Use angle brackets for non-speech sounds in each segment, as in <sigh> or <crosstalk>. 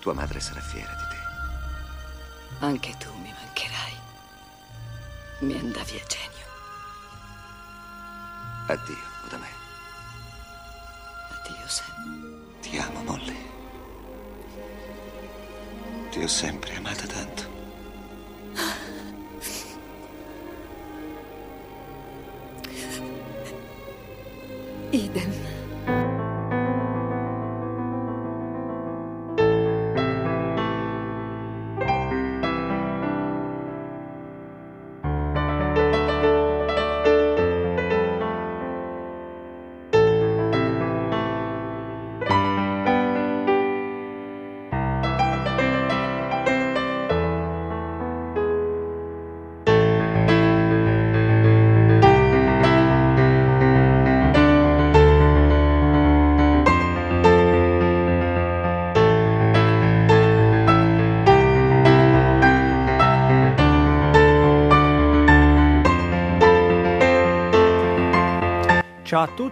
Tua madre sarà fiera di te. Anche tu mi mancherai. Mi andavi a genio. Addio, Udame. Addio, Sam. Ti amo, Molly. Ti ho sempre amata tanto. Idem.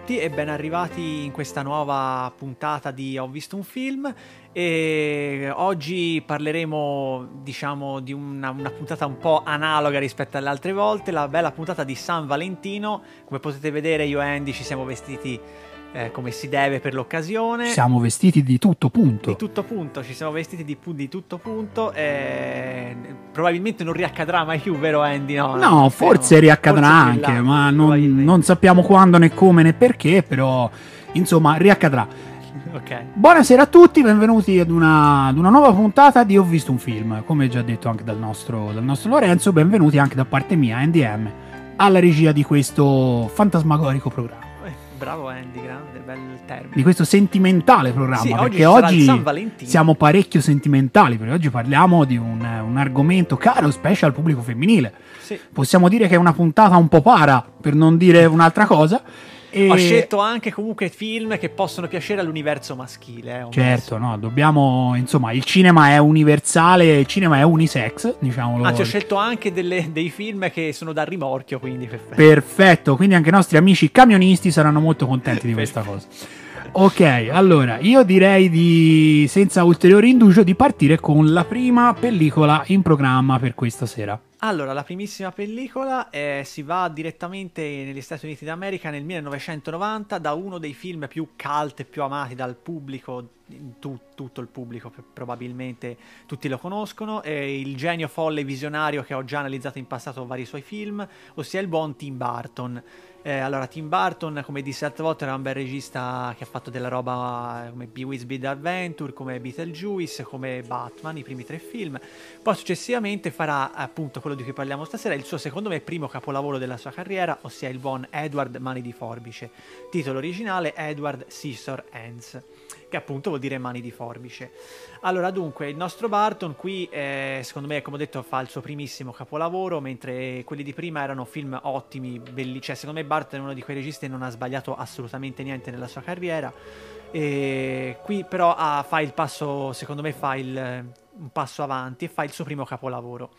Tutti e ben arrivati in questa nuova puntata di Ho visto un film. E oggi parleremo diciamo di una, una, puntata un po' analoga rispetto alle altre volte, la bella puntata di San Valentino, come potete vedere io e Andy ci siamo vestiti eh, come si deve per l'occasione. Siamo vestiti di tutto punto. Di tutto punto, ci siamo vestiti di, di tutto punto. E probabilmente non riaccadrà mai più, vero Andy? No, no forse riaccadrà forse anche, là, ma non, non, sappiamo quando né come né perché, però insomma riaccadrà. <laughs> Okay. Buonasera a tutti, benvenuti ad una, ad una, nuova puntata di Ho visto un film, come già detto anche dal nostro, dal nostro Lorenzo, benvenuti anche da parte mia, NDM, alla regia di questo fantasmagorico programma. Bravo Andy, grande, bel termine. Di questo sentimentale programma. Sì, perché oggi, oggi siamo parecchio sentimentali, perché oggi parliamo di un, un argomento caro, specie al pubblico femminile. Sì. Possiamo dire che è una puntata un po' para, per non dire un'altra cosa. E... Ho scelto anche comunque film che possono piacere all'universo maschile. Eh, certo, no, dobbiamo, insomma, il cinema è universale, il cinema è unisex, diciamolo. Anzi, ho scelto anche delle, dei film che sono da rimorchio, quindi perfetto. Perfetto, quindi anche i nostri amici camionisti saranno molto contenti di questa cosa. Ok, allora io direi di, senza ulteriore indugio, di partire con la prima pellicola in programma per questa sera. Allora, la primissima pellicola eh, si va direttamente negli Stati Uniti d'America nel 1990 da uno dei film più cult e più amati dal pubblico, tu, tutto il pubblico probabilmente tutti lo conoscono, è il genio folle visionario che ho già analizzato in passato vari suoi film, ossia il buon Tim Burton. Eh, allora, Tim Burton, come disse altre volte, era un bel regista che ha fatto della roba come Pee-wee's Big Adventure, come Beetlejuice, come Batman, i primi tre film. Poi successivamente farà appunto quello di cui parliamo stasera, il suo secondo me primo capolavoro della sua carriera, ossia il buon Edward Mani di Forbice. Titolo originale Edward Scissor Hands che appunto vuol dire mani di forbice. Allora, dunque, il nostro Barton qui, eh, secondo me, come ho detto, fa il suo primissimo capolavoro, mentre quelli di prima erano film ottimi, belli. Cioè, secondo me Barton è uno di quei registi che non ha sbagliato assolutamente niente nella sua carriera. E qui però ah, fa il passo, secondo me fa il, un passo avanti e fa il suo primo capolavoro.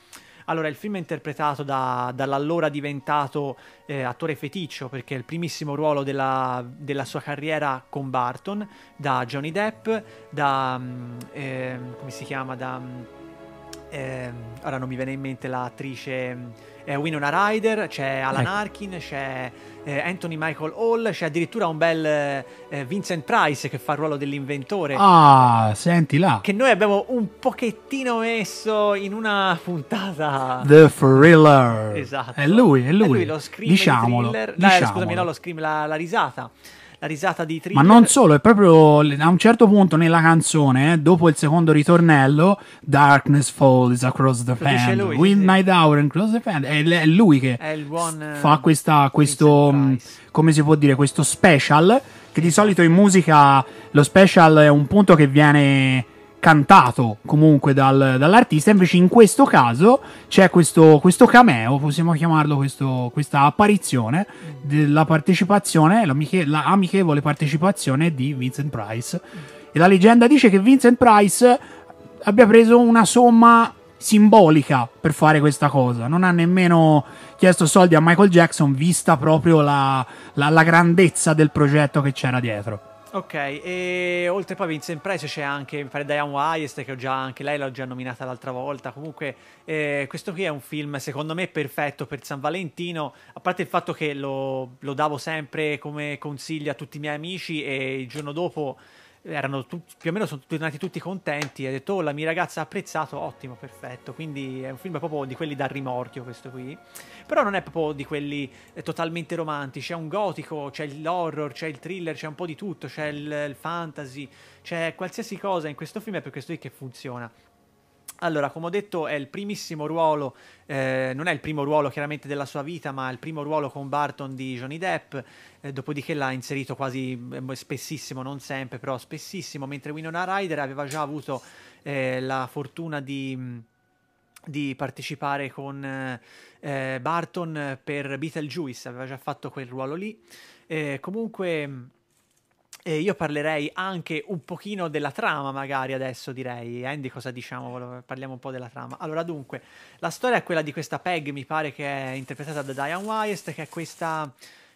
Allora, il film è interpretato da, dall'allora diventato eh, attore feticcio, perché è il primissimo ruolo della, della, sua carriera con Barton, da Johnny Depp, da... Eh, come si chiama? Da... Eh, ora non mi viene in mente l'attrice eh, Winona Ryder, c'è Alan ecco. Arkin, c'è eh, Anthony Michael Hall, c'è addirittura un bel eh, Vincent Price che fa il ruolo dell'inventore. Ah, senti là. Che noi abbiamo un pochettino messo in una puntata. The Thriller. Esatto. È lui, è lui. È lui lo scream diciamolo, thriller. Diciamolo. Dai, scusami, no, lo scream, la, la risata la risata di Thriller. Ma non solo, è proprio a un certo punto nella canzone, eh, dopo il secondo ritornello, Darkness Falls Across the Fan, With sì, Night Hour and Close the Fan, è, è lui che buon, fa questa, questo, come si può dire, questo special, che di solito in musica lo special è un punto che viene cantato comunque dal, dall'artista, invece in questo caso c'è questo, questo cameo, possiamo chiamarlo questo, questa apparizione della partecipazione, l'amichevole partecipazione di Vincent Price. E la leggenda dice che Vincent Price abbia preso una somma simbolica per fare questa cosa. Non ha nemmeno chiesto soldi a Michael Jackson, vista proprio la, la, la grandezza del progetto che c'era dietro. Ok, e oltre poi Vincent Price c'è anche, Diane Wyest, che ho già, anche lei l'ho già nominata l'altra volta. Comunque, eh, questo qui è un film, secondo me, perfetto per San Valentino. A parte il fatto che lo, lo davo sempre come consiglio a tutti i miei amici e il giorno dopo erano tu- più o meno sono tornati tutti contenti. Ha detto: Oh, la mia ragazza ha apprezzato, ottimo, perfetto. Quindi è un film proprio di quelli da rimorchio, questo qui. Però non è proprio di quelli eh, totalmente romantici. C'è un gotico, c'è l'horror, c'è il thriller, c'è un po' di tutto, c'è il, il fantasy, c'è qualsiasi cosa in questo film. È per questo che funziona. Allora, come ho detto, è il primissimo ruolo, eh, non è il primo ruolo chiaramente della sua vita, ma è il primo ruolo con Barton di Johnny Depp, eh, dopodiché l'ha inserito quasi eh, spessissimo, non sempre, però spessissimo, mentre Winona Ryder aveva già avuto eh, la fortuna di, di partecipare con eh, Barton per Beetlejuice, aveva già fatto quel ruolo lì. Eh, comunque e io parlerei anche un pochino della trama, magari adesso direi. Andy, cosa diciamo? Parliamo un po' della trama. Allora, dunque, la storia è quella di questa Peg, mi pare che è interpretata da Diane Wyest, che è questa.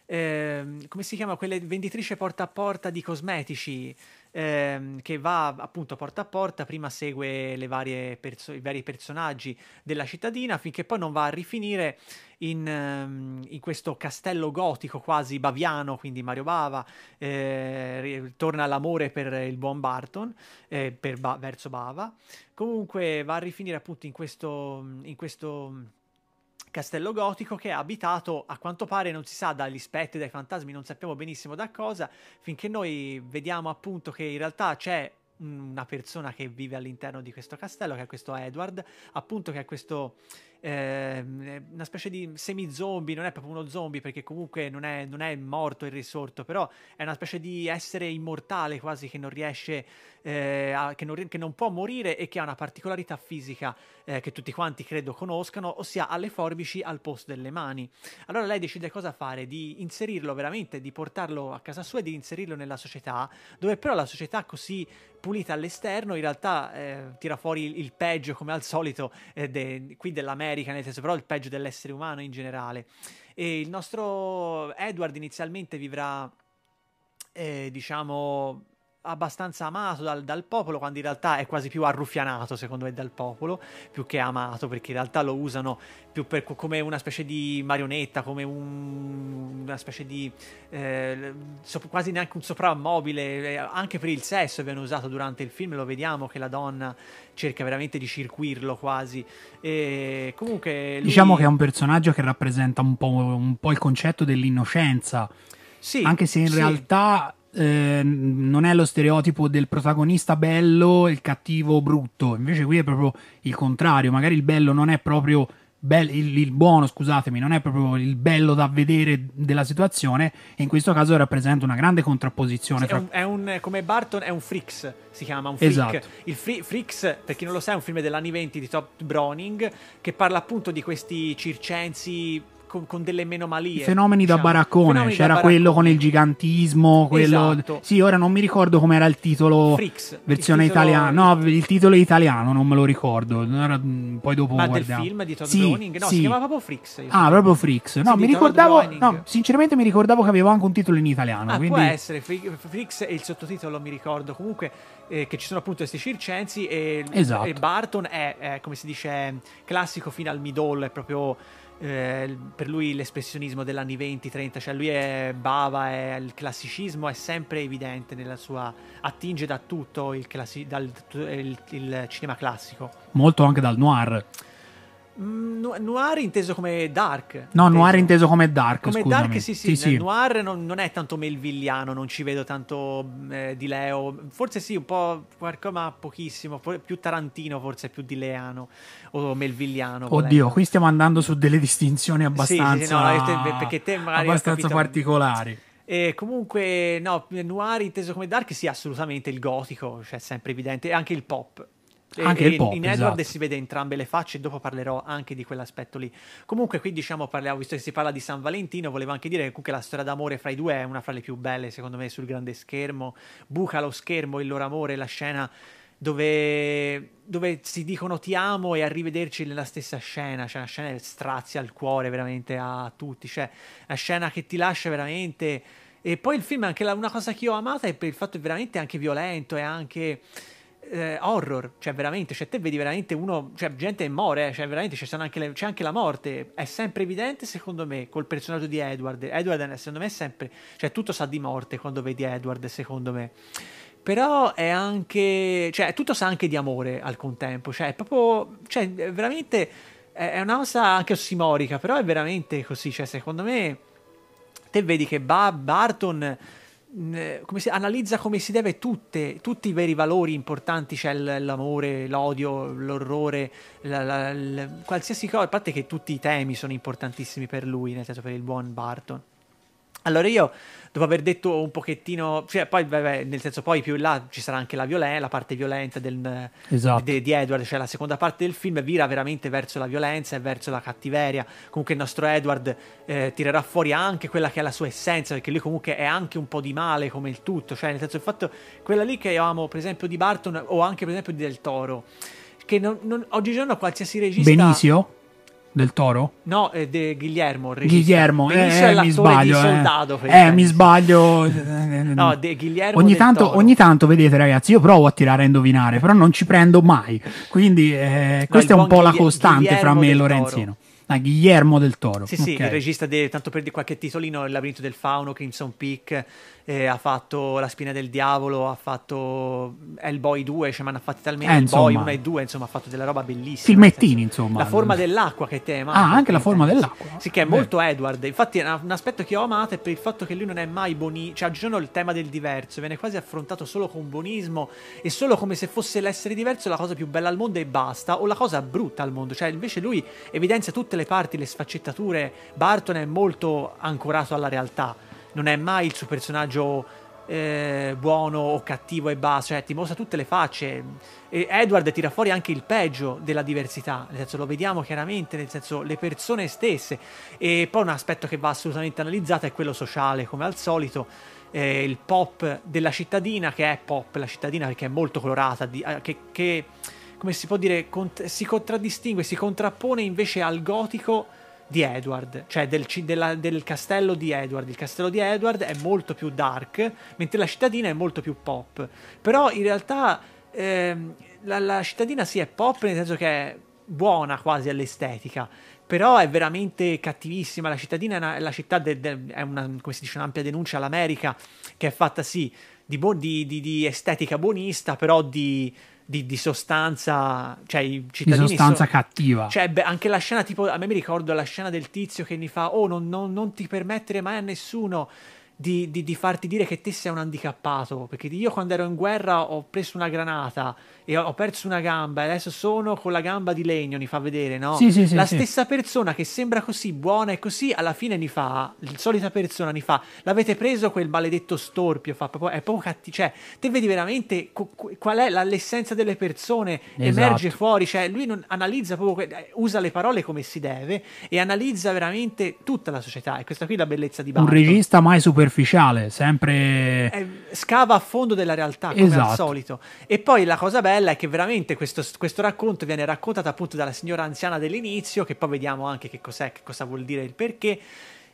Eh, come si chiama? Quelle venditrice porta a porta di cosmetici ehm, che va appunto porta a porta, prima segue perso- i vari personaggi della cittadina finché poi non va a rifinire in, um, in questo castello gotico quasi baviano, quindi Mario Bava, eh, torna all'amore per il buon Barton, eh, ba- verso Bava. Comunque va a rifinire appunto in questo, in questo castello gotico che è abitato a quanto pare non si sa dagli spettri, dai fantasmi, non sappiamo benissimo da cosa, finché noi vediamo appunto che in realtà c'è una persona che vive all'interno di questo castello, che è questo Edward, appunto che è questo eh, una specie di semi-zombie, non è proprio uno zombie perché comunque non è, non è morto e risorto, però è una specie di essere immortale quasi che non riesce, eh, a, che, non, che, non, può morire e che ha una particolarità fisica eh, che tutti quanti credo conoscano, ossia ha le forbici al posto delle mani. Allora lei decide cosa fare, di inserirlo veramente, di portarlo a casa sua e di inserirlo nella società, dove però la società così pulita all'esterno in realtà eh, tira fuori il, peggio come al solito eh, de, qui dell'America, nel senso però il peggio dell'essere umano in generale. E il nostro Edward inizialmente vivrà, eh, diciamo, abbastanza amato dal, dal, popolo, quando in realtà è quasi più arruffianato, secondo me, dal popolo, più che amato, perché in realtà lo usano più per, come una specie di marionetta, come un, una specie di eh, so, quasi neanche un soprammobile, eh, anche per il sesso viene usato durante il film, lo vediamo che la donna cerca veramente di circuirlo quasi. E comunque lui... Diciamo che è un personaggio che rappresenta un po', un po il concetto dell'innocenza. Sì, anche se in sì. realtà eh, non è lo stereotipo del protagonista bello e il cattivo brutto. Invece qui è proprio il contrario. Magari il bello non è proprio Be- il, il, buono, scusatemi, non è proprio il bello da vedere della situazione, e in questo caso rappresenta una grande contrapposizione. Sì, fra... è, un, è, un, come Barton, è un Frix, si chiama un freak. Esatto. Il free, Frix, per chi non lo sa, è un film degli anni 20 di Top Browning che parla appunto di questi circensi con, con delle menomalie. Fenomeni diciamo. da baraccone, Fenomeni c'era da quello con il gigantismo, quello... Esatto. Sì, ora non mi ricordo com'era il titolo Freaks, versione titolo... italiana. No, il titolo italiano non me lo ricordo. Mm, poi dopo Ma guardiamo. del film di Todd sì, Browning? No, sì. si chiama proprio Freaks. Ah, proprio Freaks. No, sì, mi ricordavo no, sinceramente mi ricordavo che aveva anche un titolo in italiano, ah, quindi... può essere Freaks e il sottotitolo mi ricordo. Comunque eh, che ci sono appunto questi circensi e, esatto. e Barton è, è, come si dice classico fino al midollo, è proprio eh, per lui l'espressionismo degli anni 20-30, cioè lui è bava, è, il classicismo è sempre evidente nella sua attinge da tutto il, classi, dal, il, il cinema classico. Molto anche dal noir. Mm, noir inteso come dark. No, inteso. noir inteso come dark. Come scusami. dark, sì, sì. sì, sì. Noir non, non, è tanto melvilliano, non ci vedo tanto eh, di Leo. Forse sì, un po' qualcosa, ma pochissimo. Più Tarantino, forse più di Leano o melvilliano. Oddio, volendo. qui stiamo andando su delle distinzioni abbastanza, sì, sì, no, te, perché te abbastanza capito, particolari. E comunque, no, noir inteso come dark, sì, assolutamente il gotico, cioè sempre evidente, e anche il pop. Anche il pop, in Edward esatto. si vede entrambe le facce e dopo parlerò anche di quell'aspetto lì. Comunque qui diciamo parliamo, visto che si parla di San Valentino, volevo anche dire che comunque la storia d'amore fra i due è una fra le più belle secondo me sul grande schermo. Buca lo schermo il loro amore, la scena dove, dove si dicono ti amo e arrivederci nella stessa scena, cioè una scena che strazia il cuore veramente a tutti, cioè una scena che ti lascia veramente E poi il film, anche la, una cosa che io ho amato è per il fatto che è veramente anche violento e anche eh, horror, cioè veramente, cioè te vedi veramente uno, cioè gente muore, eh, cioè veramente anche le, c'è anche la morte, è sempre evidente secondo me col personaggio di Edward, Edward secondo me è sempre, cioè tutto sa di morte quando vedi Edward secondo me, però è anche, cioè tutto sa anche di amore al contempo, cioè è proprio, cioè veramente è una cosa anche ossimorica, però è veramente così, cioè secondo me te vedi che ba- Barton come si, analizza come si deve tutte, tutti i veri valori importanti, c'è cioè l'amore, l'odio, l'orrore, la, la, la, qualsiasi cosa, a parte che tutti i temi sono importantissimi per lui, nel senso per il buon Barton. Allora io dopo aver detto un pochettino, cioè poi vabbè, nel senso poi più in là ci sarà anche la, violen- la parte violenta del, esatto. de- di Edward, cioè la seconda parte del film vira veramente verso la violenza e verso la cattiveria, comunque il nostro Edward eh, tirerà fuori anche quella che è la sua essenza, perché lui comunque è anche un po' di male come il tutto, cioè nel senso il fatto, quella lì che io amo per esempio di Barton o anche per esempio di Del Toro, che non, non, oggigiorno qualsiasi regista... Benissimo del Toro? No, è de Guillermo. Guillermo, eh, mi sbaglio. Eh. Soldato, eh, mi sbaglio. no, de Guillermo ogni tanto, ogni tanto, vedete, ragazzi, io provo a tirare a indovinare, però non ci prendo mai. Quindi, eh, no, questa è un po' la costante Guillermo fra me e Lorenzino. Toro. Ah, Guillermo del Toro. Sì, sì, il regista, de, tanto per di qualche titolino, Il labirinto del fauno, Crimson Peak, eh, ha fatto La spina del diavolo, ha fatto Hellboy 2, cioè, ma ne ha fatti talmente eh, Hellboy 1 e 2, insomma, ha fatto della roba bellissima. Filmettini, insomma. La forma dell'acqua che tema. Ah, anche la forma dell'acqua. Sì, che è Beh. molto Edward. Infatti, un aspetto che ho amato è per il fatto che lui non è mai buonismo, cioè, oggigiorno il tema del diverso viene quasi affrontato solo con buonismo e solo come se fosse l'essere diverso la cosa più bella al mondo e basta, o la cosa brutta al mondo. Cioè, invece lui evidenzia tutte le parti, le sfaccettature. Barton è molto ancorato alla realtà. Non è mai il suo personaggio eh, buono o cattivo e basta, cioè ti mostra tutte le facce. E Edward tira fuori anche il peggio della diversità, nel senso lo vediamo chiaramente, nel senso le persone stesse. E poi un aspetto che va assolutamente analizzato è quello sociale, come al solito. Eh, il pop della cittadina, che è pop la cittadina perché è molto colorata, di, eh, che, che, come si può dire, cont- si contraddistingue, si contrappone invece al gotico di Edward, cioè del, della, del, castello di Edward. Il castello di Edward è molto più dark, mentre la cittadina è molto più pop. Però in realtà ehm, la, la, cittadina sì è pop nel senso che è buona quasi all'estetica, però è veramente cattivissima. La cittadina è, una, la città de, de, è una, come si dice, un'ampia denuncia all'America che è fatta sì di, di, di, di estetica buonista, però di di, di, sostanza, cioè i cittadini di sostanza so, cattiva. Cioè, beh, anche la scena, tipo, a me mi ricordo la scena del tizio che mi fa: Oh, non, non, non ti permettere mai a nessuno di, di, di, farti dire che te sei un handicappato. Perché io quando ero in guerra ho preso una granata e ho, perso una gamba e adesso sono con la gamba di legno, mi fa vedere, no? Sì, sì, sì, la stessa persona che sembra così buona e così, alla fine mi fa, la solita persona mi fa, l'avete preso quel maledetto storpio, fa proprio, è proprio cattivo. Cioè, te vedi veramente co- qual è la, l'essenza delle persone, esatto. emerge fuori, cioè lui non analizza proprio, usa le parole come si deve e analizza veramente tutta la società. E questa qui è la bellezza di Barton. Un regista mai superficiale, sempre... È, scava a fondo della realtà, come esatto. al solito. E poi la cosa bella è che veramente questo, questo, racconto viene raccontato appunto dalla signora anziana dell'inizio, che poi vediamo anche che cos'è, che cosa vuol dire il perché.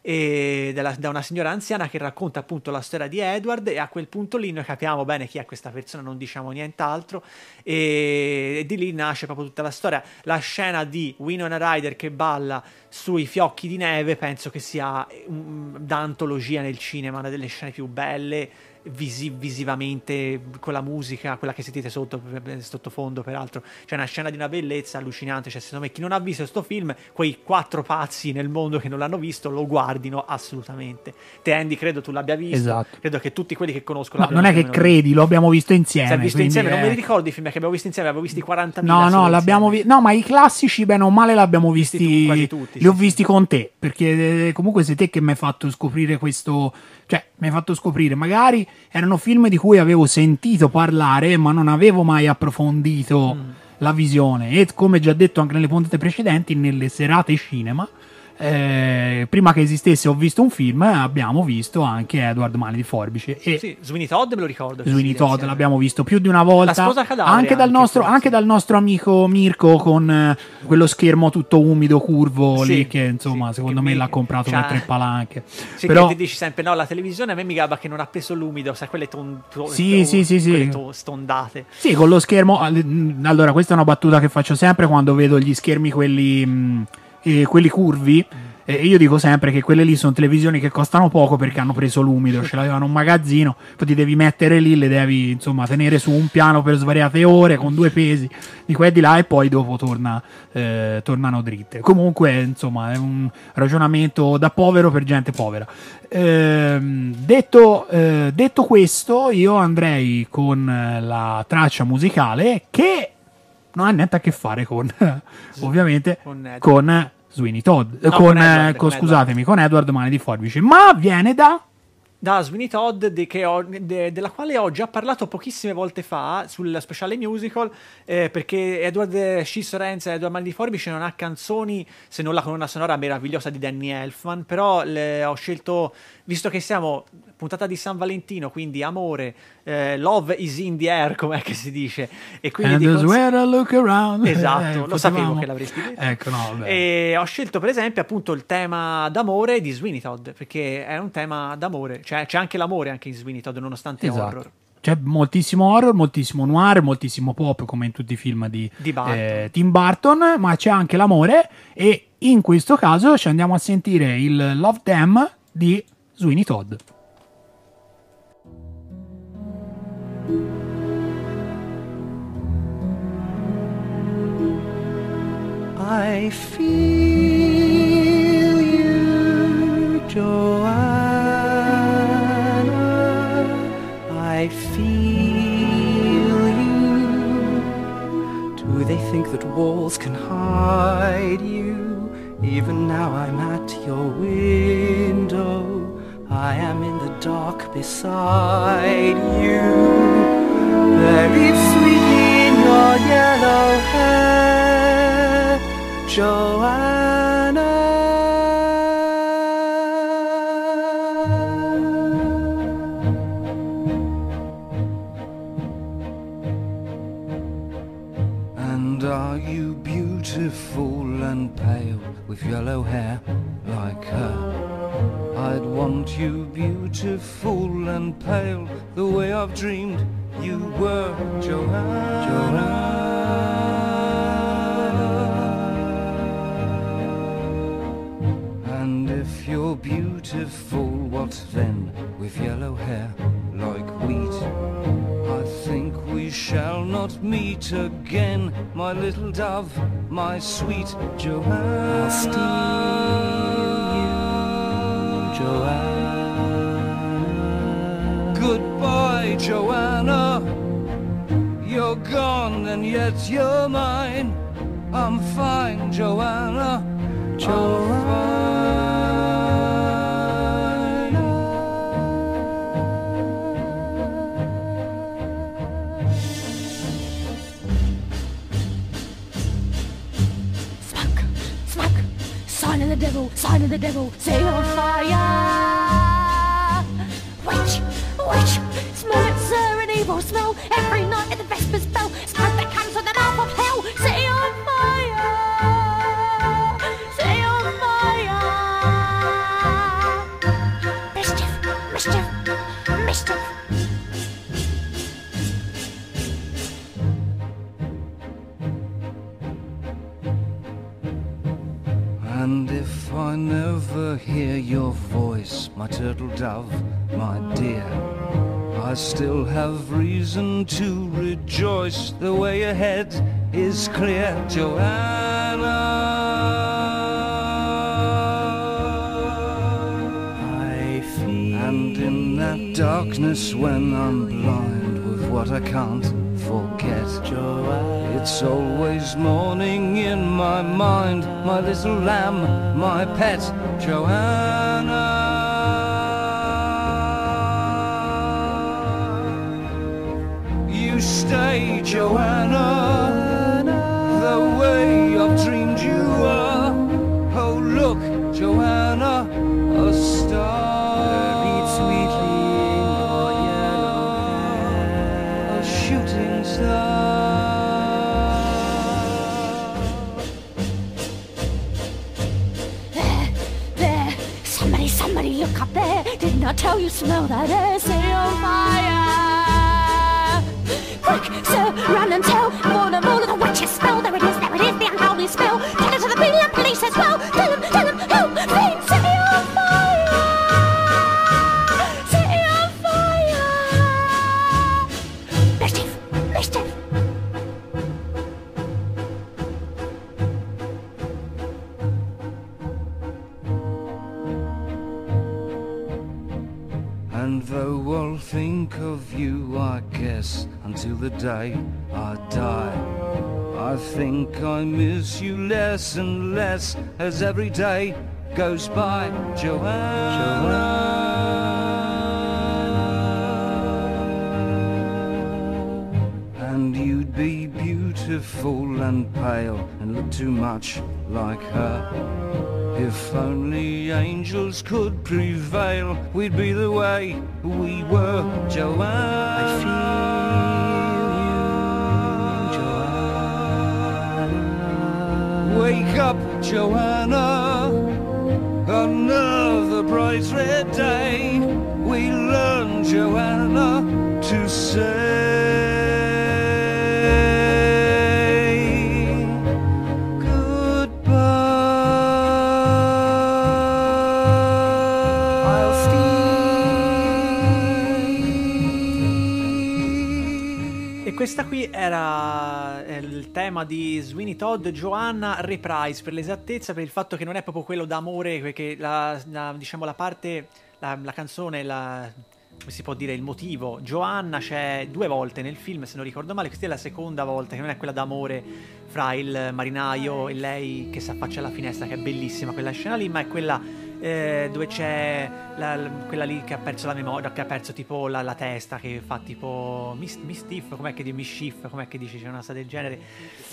Della, da una signora anziana che racconta appunto la storia di Edward e a quel punto lì noi capiamo bene chi è questa persona, non diciamo nient'altro e, e di lì nasce proprio tutta la storia. La scena di Winona Ryder che balla sui fiocchi di neve penso che sia um, da antologia nel cinema, una delle scene più belle visi- visivamente con la musica, quella che sentite sotto, sottofondo peraltro, c'è una scena di una bellezza allucinante, cioè secondo me chi non ha visto questo film, quei quattro pazzi nel mondo che non l'hanno visto, lo guardino assolutamente. Te Andy credo tu l'abbia visto, esatto. credo che tutti quelli che conoscono... No, non è che credi, lo abbiamo visto insieme. Si è visto insieme, è... non me li ricordo i film che abbiamo visto insieme, abbiamo visti 40 No, no, l'abbiamo visto. No, ma i classici, bene o male, l'abbiamo visti. visti quasi tutti. Li sì, ho visti sì. con te, perché eh, comunque sei te che mi hai fatto scoprire questo. Cioè, mi hai fatto scoprire. Magari erano film di cui avevo sentito parlare, ma non avevo mai approfondito Mm. la visione. E come già detto anche nelle puntate precedenti, nelle serate cinema. Eh, prima che esistesse ho visto un film, abbiamo visto anche Edward Mani di Forbice. E Sì, Sweeney Todd me lo ricordo. Sweeney Todd insieme. l'abbiamo visto più di una volta. Anche, dal anche, nostro, anche dal nostro amico Mirko con eh, quello schermo tutto umido, curvo Sì, lì, che insomma, sì, secondo che me mi- l'ha comprato cioè- per tre palanche. Sì, Però, ti dici sempre, no, la televisione a me mi gabba che non ha preso l'umido, sai, quelle ton- to- Sì, to- sì, sì, sì. to- stondate. sì, con lo schermo. Allora, questa è una battuta che faccio sempre quando vedo gli schermi quelli, mh, eh, quelli curvi. E io dico sempre che quelle lì sono televisioni che costano poco perché hanno preso l'umido, ce l'avevano un magazzino, poi ti devi mettere lì, le devi insomma tenere su un piano per svariate ore con due pesi di qua e di là e poi dopo torna, eh, tornano dritte. Comunque, insomma, è un ragionamento da povero per gente povera. Ehm, detto, eh, detto questo, io andrei con la traccia musicale che non ha niente a che fare con, <laughs> ovviamente, Con con Sweeney Todd, No, con, con eh, Edward, con- con scusatemi, con Edward Mani di Forbice, ma viene da? Da Sweeney Todd, de- che ho- de- della quale ho già parlato pochissime volte fa sul speciale musical, eh, perché Edward Scissorenza e Edward Mani di Forbice non ha canzoni, se non la colonna sonora meravigliosa di Danny Elfman, però le- ho scelto, visto che siamo puntata di San Valentino, quindi amore, eh, love is in the air, come che si dice, e quindi And cons- I look around. Esatto, Eh, lo sapevo che l'avresti detto. Ecco, no. E ho scelto per esempio appunto il tema d'amore di Sweeney Todd, perché è un tema d'amore, cioè c'è anche l'amore anche in Sweeney Todd, nonostante Esatto. horror. C'è moltissimo horror, moltissimo noir, moltissimo pop come in tutti i film di, Di Burton. eh, Tim Burton, ma c'è anche l'amore e in questo caso ci andiamo a sentire il Love Them di Sweeney Todd. I feel you, Joanna. I feel you. Do they think that walls can hide you? Even now I'm at your window. I am in the dark beside you. Buried sweetly in your yellow hair, Joanna. And are you beautiful and pale with yellow hair? Want you beautiful and pale the way I've dreamed you were, Joanna. And if you're beautiful, what then with yellow hair like wheat? I think we shall not meet again, my little dove, my sweet Joanna. I'll steal you, Joanna. Goodbye, Joanna. You're gone and yet you're mine. I'm fine, Joanna. Smoke, sign of the devil, say on fire. Witch, witch, smell it, sir, an evil smell. Every night at the Vespers bell, smoke that comes from the mouth of hell. Say never hear your voice, my turtle dove, my dear, I still have reason to rejoice. The way ahead is clear, Joanna. I feel. And in that darkness when I'm blind with what I can't It's always morning in my mind, my little lamb, my pet, Joanna. You stay, Joanna, Oh, you smell that city on fire. Quick, sir, run and tell until the day I die. I think I miss you less and less as every day goes by. Joanna. And you'd be beautiful and pale and look too much like her. If only angels could prevail, we'd be the way we were, Joanna. Joanna. Another bright red day. We learn, Joanna, to say E questa qui era tema di Sweeney Todd, Joanna Reprise. Per l'esattezza, per il fatto che non è proprio quello d'amore, perché la, la- diciamo la parte, la, la canzone, la, come si può dire, il motivo, Joanna c'è due volte nel film, se non ricordo male, questa è la seconda volta, che non è quella d'amore fra il marinaio e lei che si affaccia alla finestra, che è bellissima quella scena lì, ma è quella eh, dove c'è la- la- quella lì che ha perso la memoria, che ha perso tipo la, la testa, che fa tipo mis- mischief, com'è che dice mischief, com'è che dice, c'è una cosa del genere,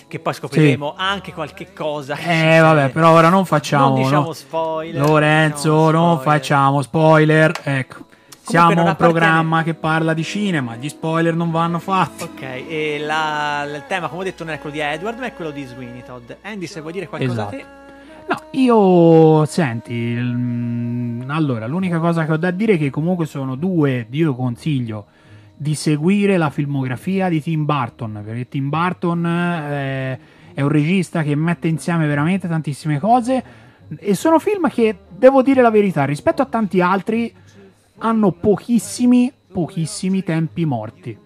che poi scopriremo anche qualche cosa. Eh, vabbè, però ora non facciamo. Non diciamo no. spoiler, Lorenzo, diciamo non spoiler. facciamo spoiler. Ecco. Siamo non un appartiene- programma che parla di cinema, gli spoiler non vanno fatti. Ok, e la- il tema, come ho detto, non è quello di Edward, ma è quello di Sweeney Todd. Andy, se vuoi dire qualcosa Esatto. a te... No, io senti, il- allora, l'unica cosa che ho da dire è che comunque sono due, io consiglio di seguire la filmografia di Tim Burton, perché Tim Burton eh, è un regista che mette insieme veramente tantissime cose e sono film che, devo dire la verità, rispetto a tanti altri, hanno pochissimi, pochissimi tempi morti.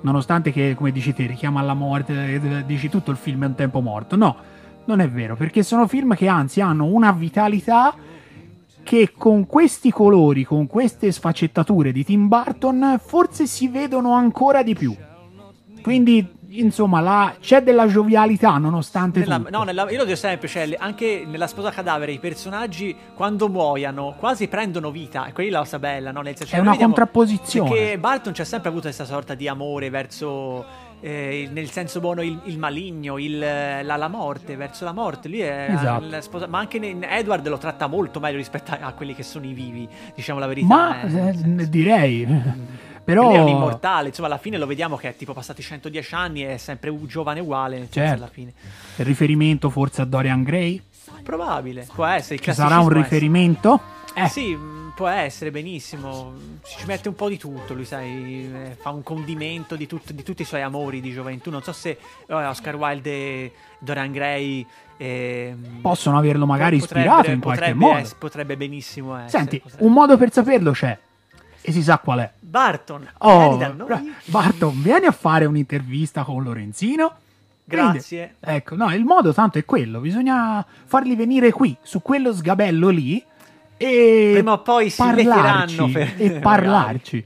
Nonostante che, come dici te, richiama alla morte, eh, dici tutto il film è un tempo morto. No, non è vero, perché sono film che anzi hanno una vitalità che con questi colori, con queste sfaccettature di Tim Burton, forse si vedono ancora di più. Quindi, insomma, la- c'è della giovialità nonostante Nella- tutto. no, nella- io lo dico sempre, cioè, anche nella sposa cadavere i personaggi quando muoiono quasi prendono vita, e quella è la cosa bella, no? Nel senso, È una vediamo- contrapposizione. Perché Barton c'ha sempre avuto questa sorta di amore verso, eh, nel senso buono, il, il maligno, il- la, la morte, verso la morte. Lui è Esatto. la sposa- ma anche in- Edward lo tratta molto meglio rispetto a, a quelli che sono i vivi, diciamo la verità. Ma eh. eh, direi. Però Lui è un immortale, insomma, alla fine lo vediamo che è tipo passati 110 anni e è sempre u- giovane uguale, Certo. alla fine. il riferimento forse a Dorian Gray? Probabile, può essere. Ci sarà un riferimento? Eh, Sì, può essere benissimo. Ci mette un po' di tutto, lui sai, eh, fa un condimento di, tut- di tutti i suoi amori di gioventù. Non so se eh, Oscar Wilde e Dorian Gray ehm, possono averlo magari potrebbe- ispirato in qualche potrebbe modo. ess- potrebbe benissimo essere. Senti, potrebbe- un modo per saperlo c'è. E si sa qual è. Barton, Oh, vieni Barton, vieni a fare un'intervista con Lorenzino. Grazie. Quindi, ecco, no, il modo tanto è quello. Bisogna farli venire qui, su quello sgabello lì. E Prima o poi si parlarci, per- e parlarci.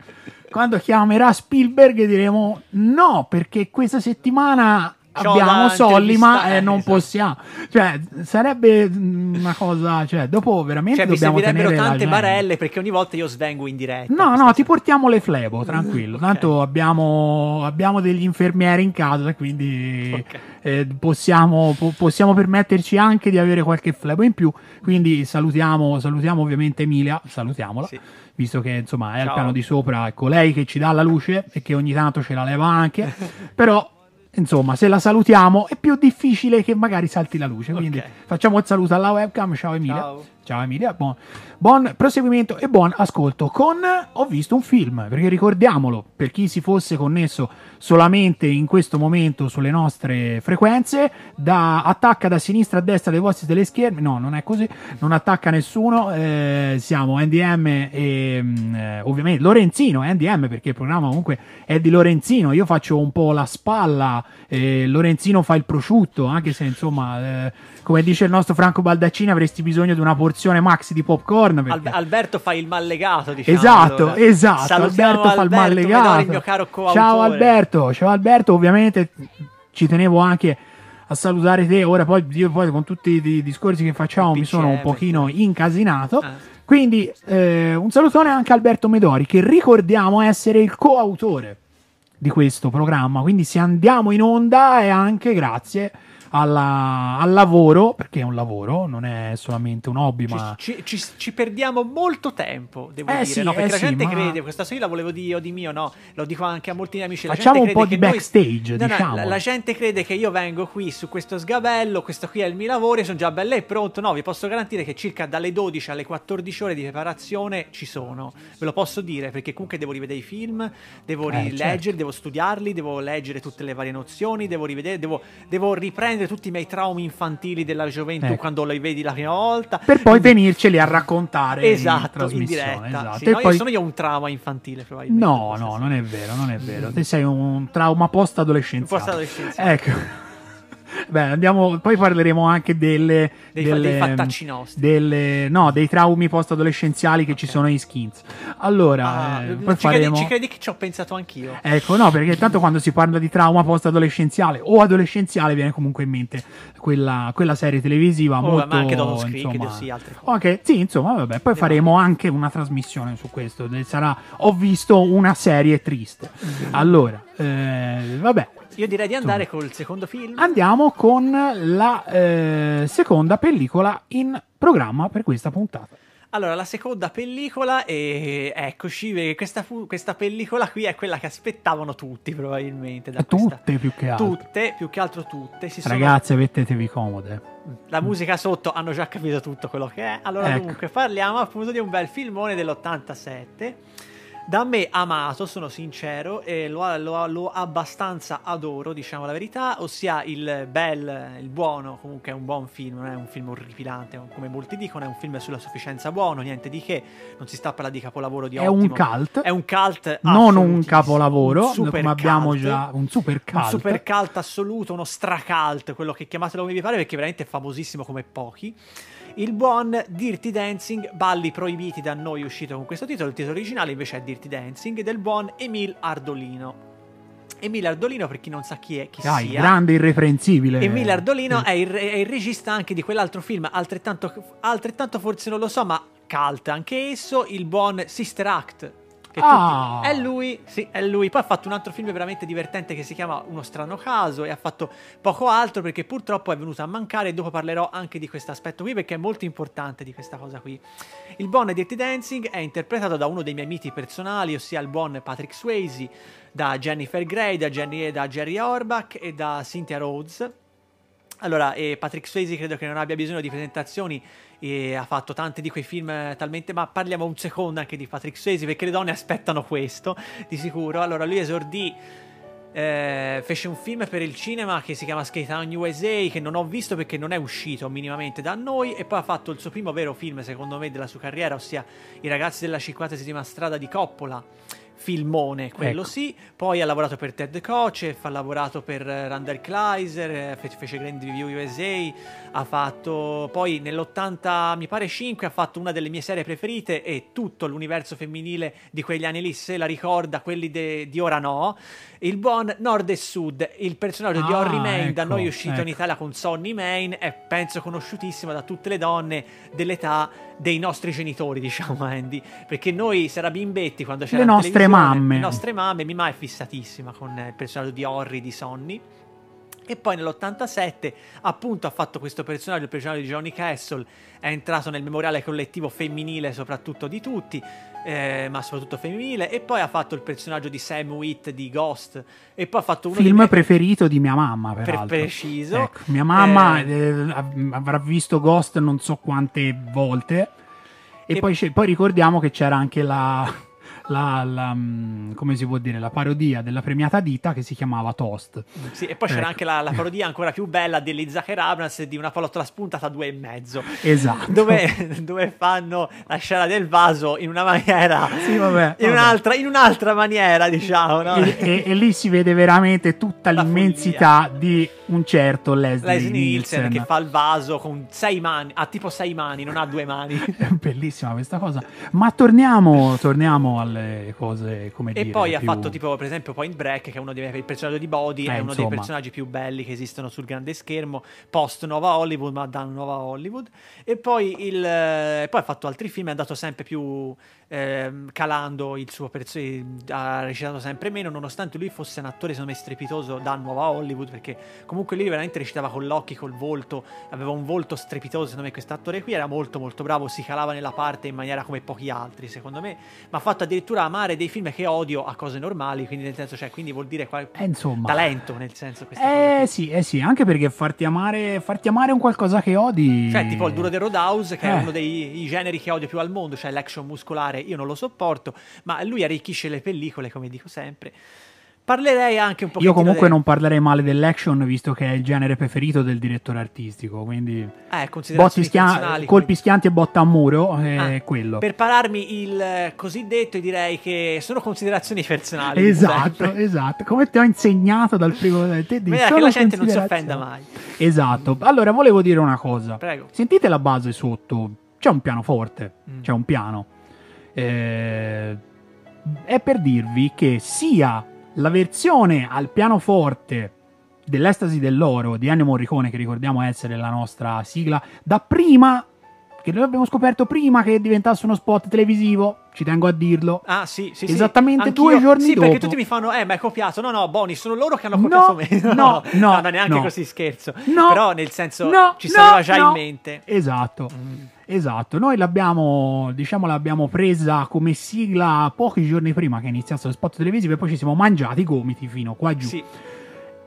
Quando chiamerà Spielberg diremo no, perché questa settimana abbiamo soldi, ma intervistare, eh, non esatto. possiamo. Cioè, sarebbe mm, una cosa. Cioè, dopo veramente Cioè, dobbiamo servirebbero tenere tante barelle perché ogni volta io svengo in diretta. No, no, ti portiamo le flebo, tranquillo. Ok. Tanto abbiamo, abbiamo degli infermieri in casa, quindi Ok. eh, possiamo, po- possiamo permetterci anche di avere qualche flebo in più. Quindi salutiamo, salutiamo ovviamente Emilia, salutiamola, Sì. visto che insomma è al Ciao. piano di sopra, è colei che ci dà la luce e che ogni tanto ce la leva anche. <laughs> Però, insomma, se la salutiamo è più difficile che magari salti la luce. Quindi Ok. facciamo il saluto alla webcam. Ciao Emilia. Ciao. Ciao Emilia, buon, buon proseguimento e buon ascolto. Con Ho visto un film, perché ricordiamolo, per chi si fosse connesso solamente in questo momento sulle nostre frequenze, da, attacca da sinistra a destra dei vostri teleschermi, no non è così, non attacca nessuno, eh, siamo NDM e mm, eh, ovviamente Lorenzino, NDM perché il programma comunque è di Lorenzino, io faccio un po' la spalla, eh, Lorenzino fa il prosciutto, anche se insomma, eh, come dice il nostro Franco Baldaccini avresti bisogno di una porzione max di popcorn. Perché... Al- Alberto fa il mallegato, diciamo. Esatto, allora. esatto. Salutiamo Alberto fa il mallegato. il mio caro coautore. Ciao Alberto, ciao Alberto, ovviamente ci tenevo anche a salutare te. Ora poi io poi con tutti i discorsi che facciamo mi sono un PCM, pochino incasinato. Ah. Quindi eh, un salutone anche a Alberto Medori che ricordiamo essere il coautore di questo programma. Quindi se andiamo in onda è anche grazie alla- al lavoro, perché è un lavoro, non è solamente un hobby, Ci, ma ci- ci- ci perdiamo molto tempo, devo Eh dire, sì, no? Perché eh la sì, gente ma- crede, questa storia la volevo dire io di mio, no? Lo dico anche a molti miei amici. la Facciamo un po' di che noi- backstage, No, no, diciamo. la, la gente crede che io vengo qui su questo sgabello, questo qui è il mio lavoro, io sono già bello e pronto. No, vi posso garantire che circa dalle 12 alle 14 ore di preparazione ci sono. Ve lo posso dire perché comunque devo rivedere i film, devo Eh, rileggere, certo. devo studiarli, devo leggere tutte le varie nozioni, devo rivedere, devo, devo riprendere tutti i miei traumi infantili della gioventù Ecco. quando li vedi la prima volta. per poi venirceli a raccontare in Esatto, in, trasmissione. diretta. esatto. Sì, E no, poi- io sono io un trauma infantile, probabilmente. No, no, non è vero, non è vero. Te sei un trauma post-adolescenziale. Post-adolescenziale. Ecco. Beh, andiamo, poi parleremo anche delle, Dei delle- dei fattacci nostri. delle- no, dei traumi post-adolescenziali che ci sono ai skins. Allora, Ah, eh, ci, poi credi, faremo... ci credi che ci ho pensato anch'io? Ecco, no, perché tanto quando si parla di trauma post-adolescenziale o adolescenziale viene comunque in mente quella, quella serie televisiva Oh, molto... ma anche Creek, insomma, sì, altre cose. o anche- sì, insomma, vabbè, poi faremo anche una trasmissione su questo. Sarà, ho visto una serie triste. Mm-hmm. Allora, eh, vabbè, Io direi di andare col secondo film. andiamo con la eh, seconda pellicola in programma per questa puntata. Allora, la seconda pellicola, e eccoci, perché questa, fu- questa pellicola qui è quella che aspettavano tutti, probabilmente. Da questa- Tutte più che altro. Tutte, più che altro tutte. Si sono- Ragazze, mettetevi comode. La musica sotto hanno già capito tutto quello che è. Allora, Ecco. dunque, parliamo appunto di un bel filmone dell'87. Da me amato, sono sincero, e lo, lo- lo abbastanza adoro, diciamo la verità, ossia il bel, il buono, comunque è un buon film, non è un film orripilante, come molti dicono, è un film sulla sufficienza buono, niente di che, non si sta a parlare di capolavoro di È ottimo. un cult. È un cult non un capolavoro, un super come abbiamo cult. già un super cult. Un super cult assoluto, uno stracult, quello che chiamatelo come vi pare, perché veramente è famosissimo come pochi. Il buon Dirty Dancing, Balli proibiti da noi, uscito con questo titolo. Il titolo originale invece è Dirty Dancing, del buon Emil Ardolino. Emil Ardolino, per chi non sa chi è, chi Dai, sia. grande irreprensibile. Emile Ardolino è il, è il regista anche di quell'altro film, altrettanto, altrettanto forse non lo so, ma cult anche esso, il buon Sister Act. <laughs> Ah. tutti- è lui, sì, è lui. Poi ha fatto un altro film veramente divertente che si chiama Uno strano caso e ha fatto poco altro perché purtroppo è venuto a mancare e dopo parlerò anche di questo aspetto qui perché è molto importante di questa cosa qui. Il buon Dirty Dancing è interpretato da uno dei miei miti personali, ossia il buon Patrick Swayze, da Jennifer Grey, da, Jenny- da Jerry Orbach e da Cynthia Rhodes. Allora, eh, Patrick Swayze credo che non abbia bisogno di presentazioni e ha fatto tanti di quei film talmente... Ma parliamo un secondo anche di Patrick Swayze perché le donne aspettano questo, di sicuro. Allora, lui esordì... eh, fece un film per il cinema che si chiama Skate Town USA che non ho visto perché non è uscito minimamente da noi e poi ha fatto il suo primo vero film secondo me della sua carriera ossia I ragazzi della 50 strada di Coppola filmone, quello Ecco. sì. Poi ha lavorato per Ted Kotcheff, ha lavorato per eh, Randall Kleiser, eh, fe- fece Grand Review USA, ha fatto poi nell'80, mi pare 5, ha fatto una delle mie serie preferite e tutto l'universo femminile di quegli anni lì, se la ricorda, quelli de- di ora no. Il buon Nord e Sud, il personaggio di Ah, Henry Main, da ecco, noi uscito in ecco. Italia con Sonny Main, è penso conosciutissimo da tutte le donne dell'età dei nostri genitori, diciamo Andy, perché noi se era bimbetti quando c'era Le nostre televisione, mamme. Le nostre mamme, mia mamma è fissatissima con il personaggio di Horry di Sonny. E poi nell'87 appunto ha fatto questo personaggio, il personaggio di Johnny Castle, è entrato nel memoriale collettivo femminile soprattutto di tutti, eh, ma soprattutto femminile, e poi ha fatto il personaggio di Sam Witt di Ghost, e poi ha fatto uno Film miei- preferito di mia mamma, per preciso. Ecco, mia mamma Eh, eh, av- avrà visto Ghost non so quante volte. E, E- poi, poi ricordiamo che c'era anche la, la- la, mm, come si può dire, la parodia della premiata Dita che si chiamava Toast. Sì, e poi c'era Ecco. anche la, la <laughs> parodia ancora più bella di Zucker Abrams di una pallottola spuntata a due e mezzo. Esatto. Dove, <laughs> dove fanno la scena del vaso in una maniera, Sì, vabbè, in, vabbè. Un'altra, in un'altra maniera, diciamo. No? E, e- e lì si vede veramente tutta La l'immensità di un certo Leslie, Leslie Nielsen Nielsen. che fa il vaso con sei mani, ha tipo sei mani, non ha due mani. È <laughs> bellissima questa cosa. Ma torniamo, torniamo alle cose, come E dire, poi ha più- fatto tipo per esempio Point Break che è uno dei il personaggio di Body Eh, è uno dei insomma. personaggi più belli che esistono sul grande schermo post Nova Hollywood ma da Nova Hollywood e poi, il, eh, poi ha fatto altri film è andato sempre più ehm, calando il suo personaggio ha recitato sempre meno nonostante lui fosse un attore secondo me strepitoso da Nuova Hollywood perché comunque lui veramente recitava con l'occhio col volto aveva un volto strepitoso secondo me questo attore qui era molto molto bravo si calava nella parte in maniera come pochi altri secondo me ma ha fatto addirittura amare dei film che odio a cose normali quindi nel senso cioè quindi vuol dire qual- Eh, insomma. talento nel senso Eh sì, eh sì, anche perché farti amare, farti amare un qualcosa che odi. Cioè, tipo il duro del Roadhouse, che è Eh. uno dei i generi che odio più al mondo, cioè l'action muscolare, io non lo sopporto, ma lui arricchisce le pellicole, come dico sempre. Parlerei anche un po' Io comunque non parlerei male dell'action, visto che è il genere preferito del direttore artistico. Quindi Eh, botti considerazioni schia- colpi schianti e botta a muro è Ah, quello. Per pararmi il cosiddetto, direi che sono considerazioni personali. Esatto, sempre. <laughs> esatto. Come ti ho insegnato dal primo te di che la gente non si offenda mai. Esatto. Allora, volevo dire una cosa. Prego. Sentite la base sotto. C'è un pianoforte. Mm. C'è un piano. Eh, è per dirvi che sia la versione al pianoforte dell'Estasi dell'Oro di Ennio Morricone, che ricordiamo essere la nostra sigla, da prima, che noi abbiamo scoperto prima che diventasse uno spot televisivo, ci tengo a dirlo. Ah, sì, sì, sì. Esattamente Anch'io- due giorni sì, dopo. perché tutti mi fanno, eh, ma è copiato. No, no, Boni, sono loro che hanno No, copiato me. <laughs> no, no, neanche no. così scherzo. No, Però, nel senso, no, ci no, sapeva già no. in mente. Esatto. Mm. Esatto, noi l'abbiamo, diciamo, l'abbiamo presa come sigla pochi giorni prima che iniziasse lo spot televisivo e poi ci siamo mangiati i gomiti fino qua giù. Sì,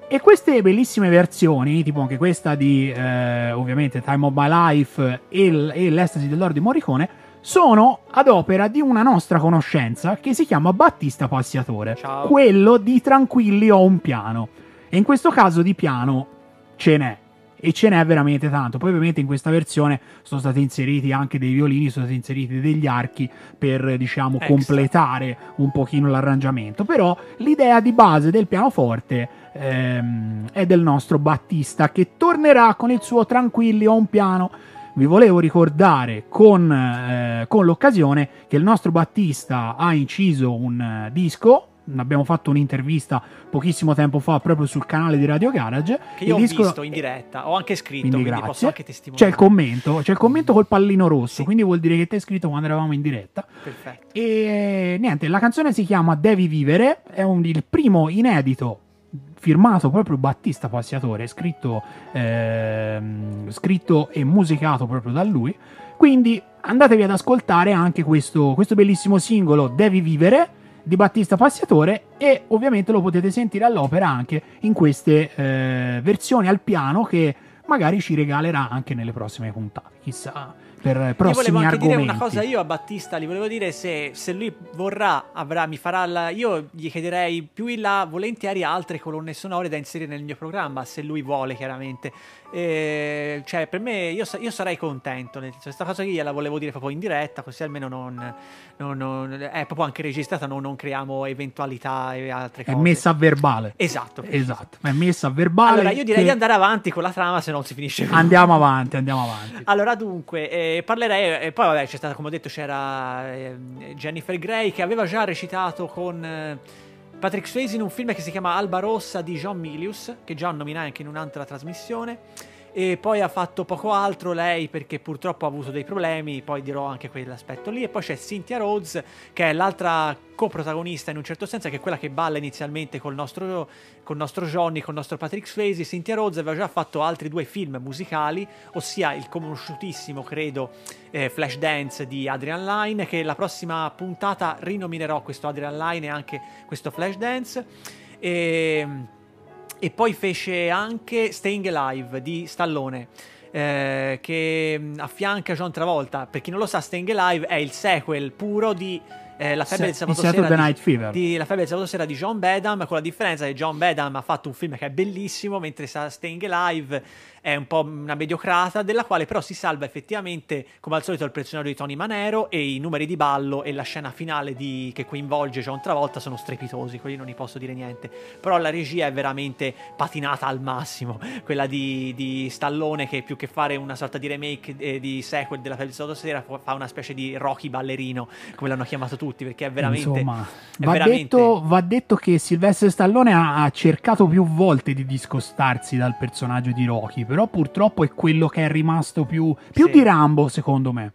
E queste bellissime versioni, tipo anche questa di eh, ovviamente Time of My Life e, l- e l'Estasi dell'Oro di Morricone, sono ad opera di una nostra conoscenza che si chiama Battista Passiatore, Ciao. quello di Tranquilli ho un piano. E in questo caso di piano ce n'è. E ce n'è veramente tanto. Poi, ovviamente, in questa versione sono stati inseriti anche dei violini, sono stati inseriti degli archi per, diciamo, Extra. completare un pochino l'arrangiamento. Però l'idea di base del pianoforte ehm, è del nostro Battista che tornerà con il suo Tranquilli un piano. Vi volevo ricordare con, eh, con l'occasione che il nostro Battista ha inciso un eh, disco. Abbiamo fatto un'intervista pochissimo tempo fa proprio sul canale di Radio Garage. che io ho disco- visto in diretta. Ho anche scritto, quindi quindi, posso anche testimoniare. C'è il commento, c'è il commento col pallino rosso, Sì. quindi vuol dire che ti hai scritto quando eravamo in diretta. Perfetto. E niente, la canzone si chiama Devi vivere, è un- il primo inedito firmato proprio Battista Passiatore, scritto, ehm, scritto e musicato proprio da lui. Quindi andatevi ad ascoltare anche questo, questo bellissimo singolo Devi vivere di Battista Passiatore e ovviamente lo potete sentire all'opera anche in queste eh, versioni al piano che magari ci regalerà anche nelle prossime puntate, chissà, per Io prossimi volevo anche argomenti. dire una cosa io a Battista, gli volevo dire se, se lui vorrà, avrà, mi farà la, io gli chiederei più in là volentieri altre colonne sonore da inserire nel mio programma, se lui vuole chiaramente. E, cioè per me io, io sarei contento, nel senso, questa cosa qui gliela volevo dire proprio in diretta, così almeno non, non- non- è proprio anche registrata, non, non creiamo eventualità e altre È cose. messa a verbale. Esatto. Esatto, è messa a verbale. Allora io direi che- di andare avanti con la trama, se non si finisce più. Andiamo avanti, andiamo avanti. Allora, dunque, eh, parlerei. E poi, vabbè, c'è stata, come ho detto, c'era eh, Jennifer Grey che aveva già recitato con eh, Patrick Swayze in un film che si chiama Alba Rossa di John Milius, che già nominai anche in un'altra trasmissione. E poi ha fatto poco altro lei perché purtroppo ha avuto dei problemi, poi dirò anche quell'aspetto lì. E poi c'è Cynthia Rhodes che è l'altra coprotagonista in un certo senso, che è quella che balla inizialmente col nostro, col nostro Johnny, col nostro Patrick Swayze. Cynthia Rhodes aveva già fatto altri due film musicali, ossia il conosciutissimo, credo, eh, Flashdance di Adrian Lyne, che la prossima puntata rinominerò questo Adrian Lyne e anche questo Flashdance. E e poi fece anche Staying Alive di Stallone. Eh, che mm, affianca John Travolta. Per chi non lo sa, Staying Alive è il sequel puro di eh, La febbre del sabato sera di, di, La febbre del sabato sera di John Badham, con la differenza che John Badham ha fatto un film che è bellissimo, mentre Staying Alive è un po' una mediocrata, della quale però si salva effettivamente, come al solito, il personaggio di Tony Manero e i numeri di ballo e la scena finale di, che coinvolge John Travolta sono strepitosi, quelli non ne posso dire niente. Però la regia è veramente patinata al massimo, <laughs> quella di, di Stallone che più che fare una sorta di remake eh, di sequel della Felice Sera fa una specie di Rocky ballerino, come l'hanno chiamato tutti, perché è veramente... Insomma, è va, veramente... Detto, va detto che Silvestre Stallone ha, ha cercato più volte di discostarsi dal personaggio di Rocky però purtroppo è quello che è rimasto più, più Sì. di Rambo, secondo me.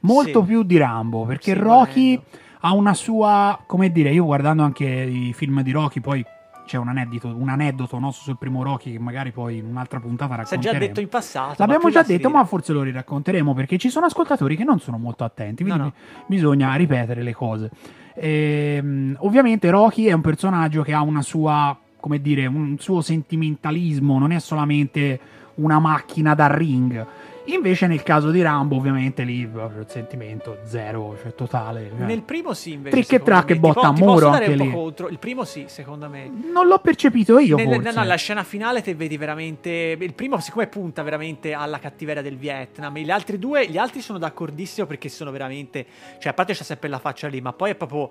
Molto Sì. più di Rambo, perché Sì, Rocky volendo. ha una sua, come dire, io guardando anche i film di Rocky, poi c'è un aneddoto, un aneddoto no, sul primo Rocky che magari poi in un'altra puntata Si è racconteremo. già detto in passato. L'abbiamo già detto, ma forse lo riracconteremo perché ci sono ascoltatori che non sono molto attenti, No, quindi no. bisogna ripetere le cose. Ehm, ovviamente Rocky è un personaggio che ha una sua, come dire, un suo sentimentalismo, non è solamente una macchina da ring. Invece nel caso di Rambo, ovviamente lì proprio il sentimento zero, cioè totale. cioè. Nel primo sì, invece. Trick e track e botta a muro anche lì. contro. Il primo sì, secondo me. Non l'ho percepito io, Nel- forse. no, no, la scena finale te vedi veramente. Il primo, siccome punta veramente alla cattiveria del Vietnam, gli altri due, gli altri sono d'accordissimo perché sono veramente. Cioè, a parte c'è sempre la faccia lì, ma poi è proprio.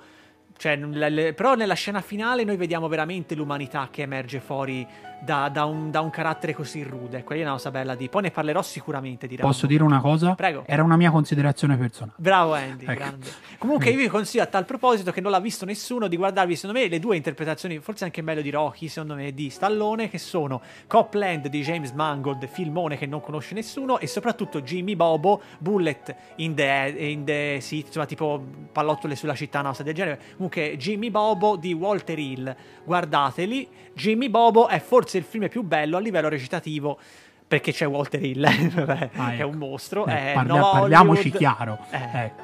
Cioè, le- le- però nella scena finale noi vediamo veramente l'umanità che emerge fuori da, da un, da un carattere così rude. Quella è una cosa bella di. Poi ne parlerò sicuramente di Rambo. Posso dire una cosa? Prego. Era una mia considerazione personale. Bravo Andy, Ecco. grande. Comunque io vi consiglio a tal proposito che non l'ha visto nessuno di guardarvi secondo me le due interpretazioni, forse anche meglio di Rocky, secondo me, di Stallone che sono Copland di James Mangold, filmone che non conosce nessuno e soprattutto Jimmy Bobo, Bullet in the, in the sì, insomma tipo pallottole sulla città, una cosa del genere. Comunque Jimmy Bobo di Walter Hill, guardateli. Jimmy Bobo è forse il film più bello a livello recitativo perché c'è Walter Hill, <laughs> vabbè, Ah, che è ecco. un mostro. Eh, eh, Nova parliamoci Hollywood. chiaro. Eh. Ecco.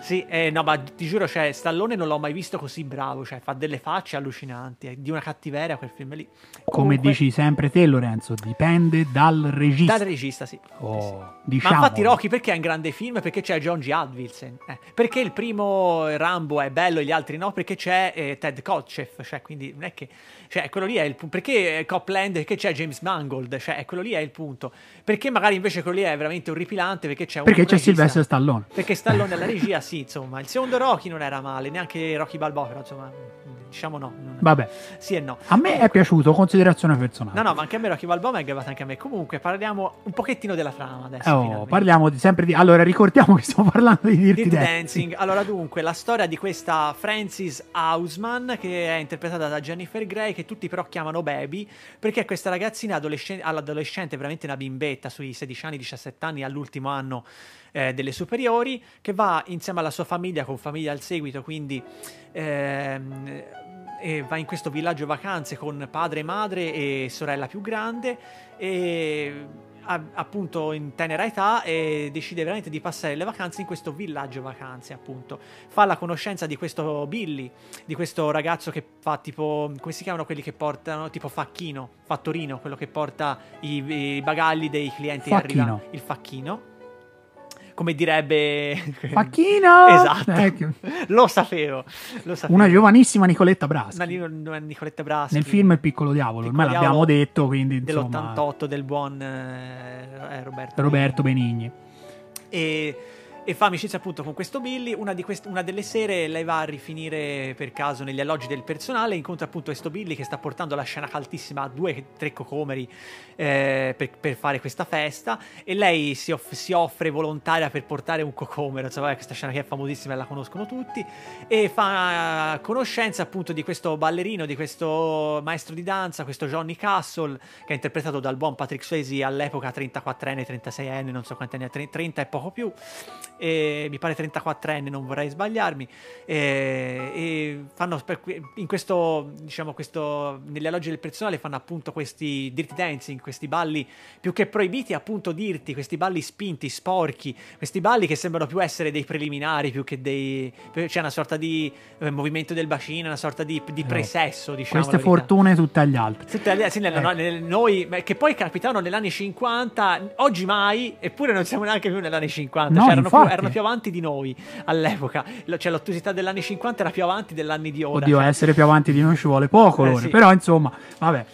Sì, eh, no, ma ti giuro, cioè, Stallone non l'ho mai visto così bravo, cioè, fa delle facce allucinanti, è di una cattiveria quel film lì. Come Comunque, dici sempre te, Lorenzo, dipende dal regista. Dal regista, sì. Oh, Sì, sì. Ma infatti Rocky perché è un grande film? Perché c'è John G. Advilsen. Eh, perché il primo Rambo è bello e gli altri no? Perché c'è eh, Ted Kotcheff, cioè, quindi non è che... Cioè, quello lì è il punto. Perché eh, Copland? Perché c'è James Mangold? Cioè, quello lì è il punto. Perché magari invece quello lì è veramente orripilante perché c'è un Perché c'è Silvestre Stallone. Perché Stallone alla regia, sì, insomma. Il secondo Rocky non era male, neanche Rocky Balboa, però insomma, diciamo no. Vabbè, Sì e no. a me è piaciuto, considerazione personale. No, no, ma anche a me Rocky Balboa mi è aggravato anche a me. Comunque, parliamo un pochettino della trama adesso. Oh, finalmente. parliamo di- sempre di... Allora, ricordiamo che stiamo parlando di Dirty, Dirty Dancing. Dancing. Allora, dunque, la storia di questa Frances Hausman, che è interpretata da Jennifer Grey, che tutti però chiamano Baby, perché è questa ragazzina adolescen- all'adolescente, veramente una bimbetta, sui 16 anni, 17 anni, all'ultimo anno eh, delle superiori, che va insieme alla sua famiglia, con famiglia al seguito, quindi... ehm, e va in questo villaggio vacanze con padre, madre e sorella più grande e a- appunto in tenera età e decide veramente di passare le vacanze in questo villaggio vacanze appunto fa la conoscenza di questo Billy di questo ragazzo che fa tipo come si chiamano quelli che portano tipo facchino fattorino quello che porta i, i bagagli dei clienti Facchino. arrivano il facchino come direbbe Facchino! <laughs> esatto Ecco. lo sapevo lo sapevo Una giovanissima Nicoletta Braschi. una, Ni- una Nicoletta Braschi Nel film Il piccolo diavolo, Piccolo ormai l'abbiamo detto, quindi insomma... dell'88 del buon eh, eh, Roberto Roberto Benigni. e e fa amicizia appunto con questo Billy. Una, quest- una delle sere lei va a rifinire per caso negli alloggi del personale, incontra appunto questo Billy che sta portando la scena caltissima a due, tre cocomeri eh, per, per fare questa festa. E lei si, off- si offre volontaria per portare un cocomero, insomma questa scena che è famosissima e la conoscono tutti. E fa conoscenza appunto di questo ballerino, di questo maestro di danza, questo Johnny Castle che è interpretato dal buon Patrick Swayze all'epoca 34enne, 36enne, non so quanti anni ha, 30 e poco più e mi pare 34enne, non vorrei sbagliarmi. E, e fanno per, in questo, diciamo, questo, negli alloggi del personale fanno appunto questi dirty dancing, questi balli più che proibiti, appunto dirti, questi balli spinti, sporchi, questi balli che sembrano più essere dei preliminari più che dei. c'è una sorta di eh, movimento del bacino, una sorta di, di presesso, diciamo. Queste fortune tutte agli altri. Tutte agli, sì, nel, Eh. no, nel- noi, che poi capitano negli anni 50, oggi mai, eppure non siamo neanche più negli anni 50, No, cioè erano, più, infatti. erano più avanti di noi all'epoca. Cioè l'ottusità degli anni 50 era più avanti degli anni di ora. Oddio, cioè, essere più avanti di noi ci vuole poco, Eh, sì. Però, insomma, vabbè,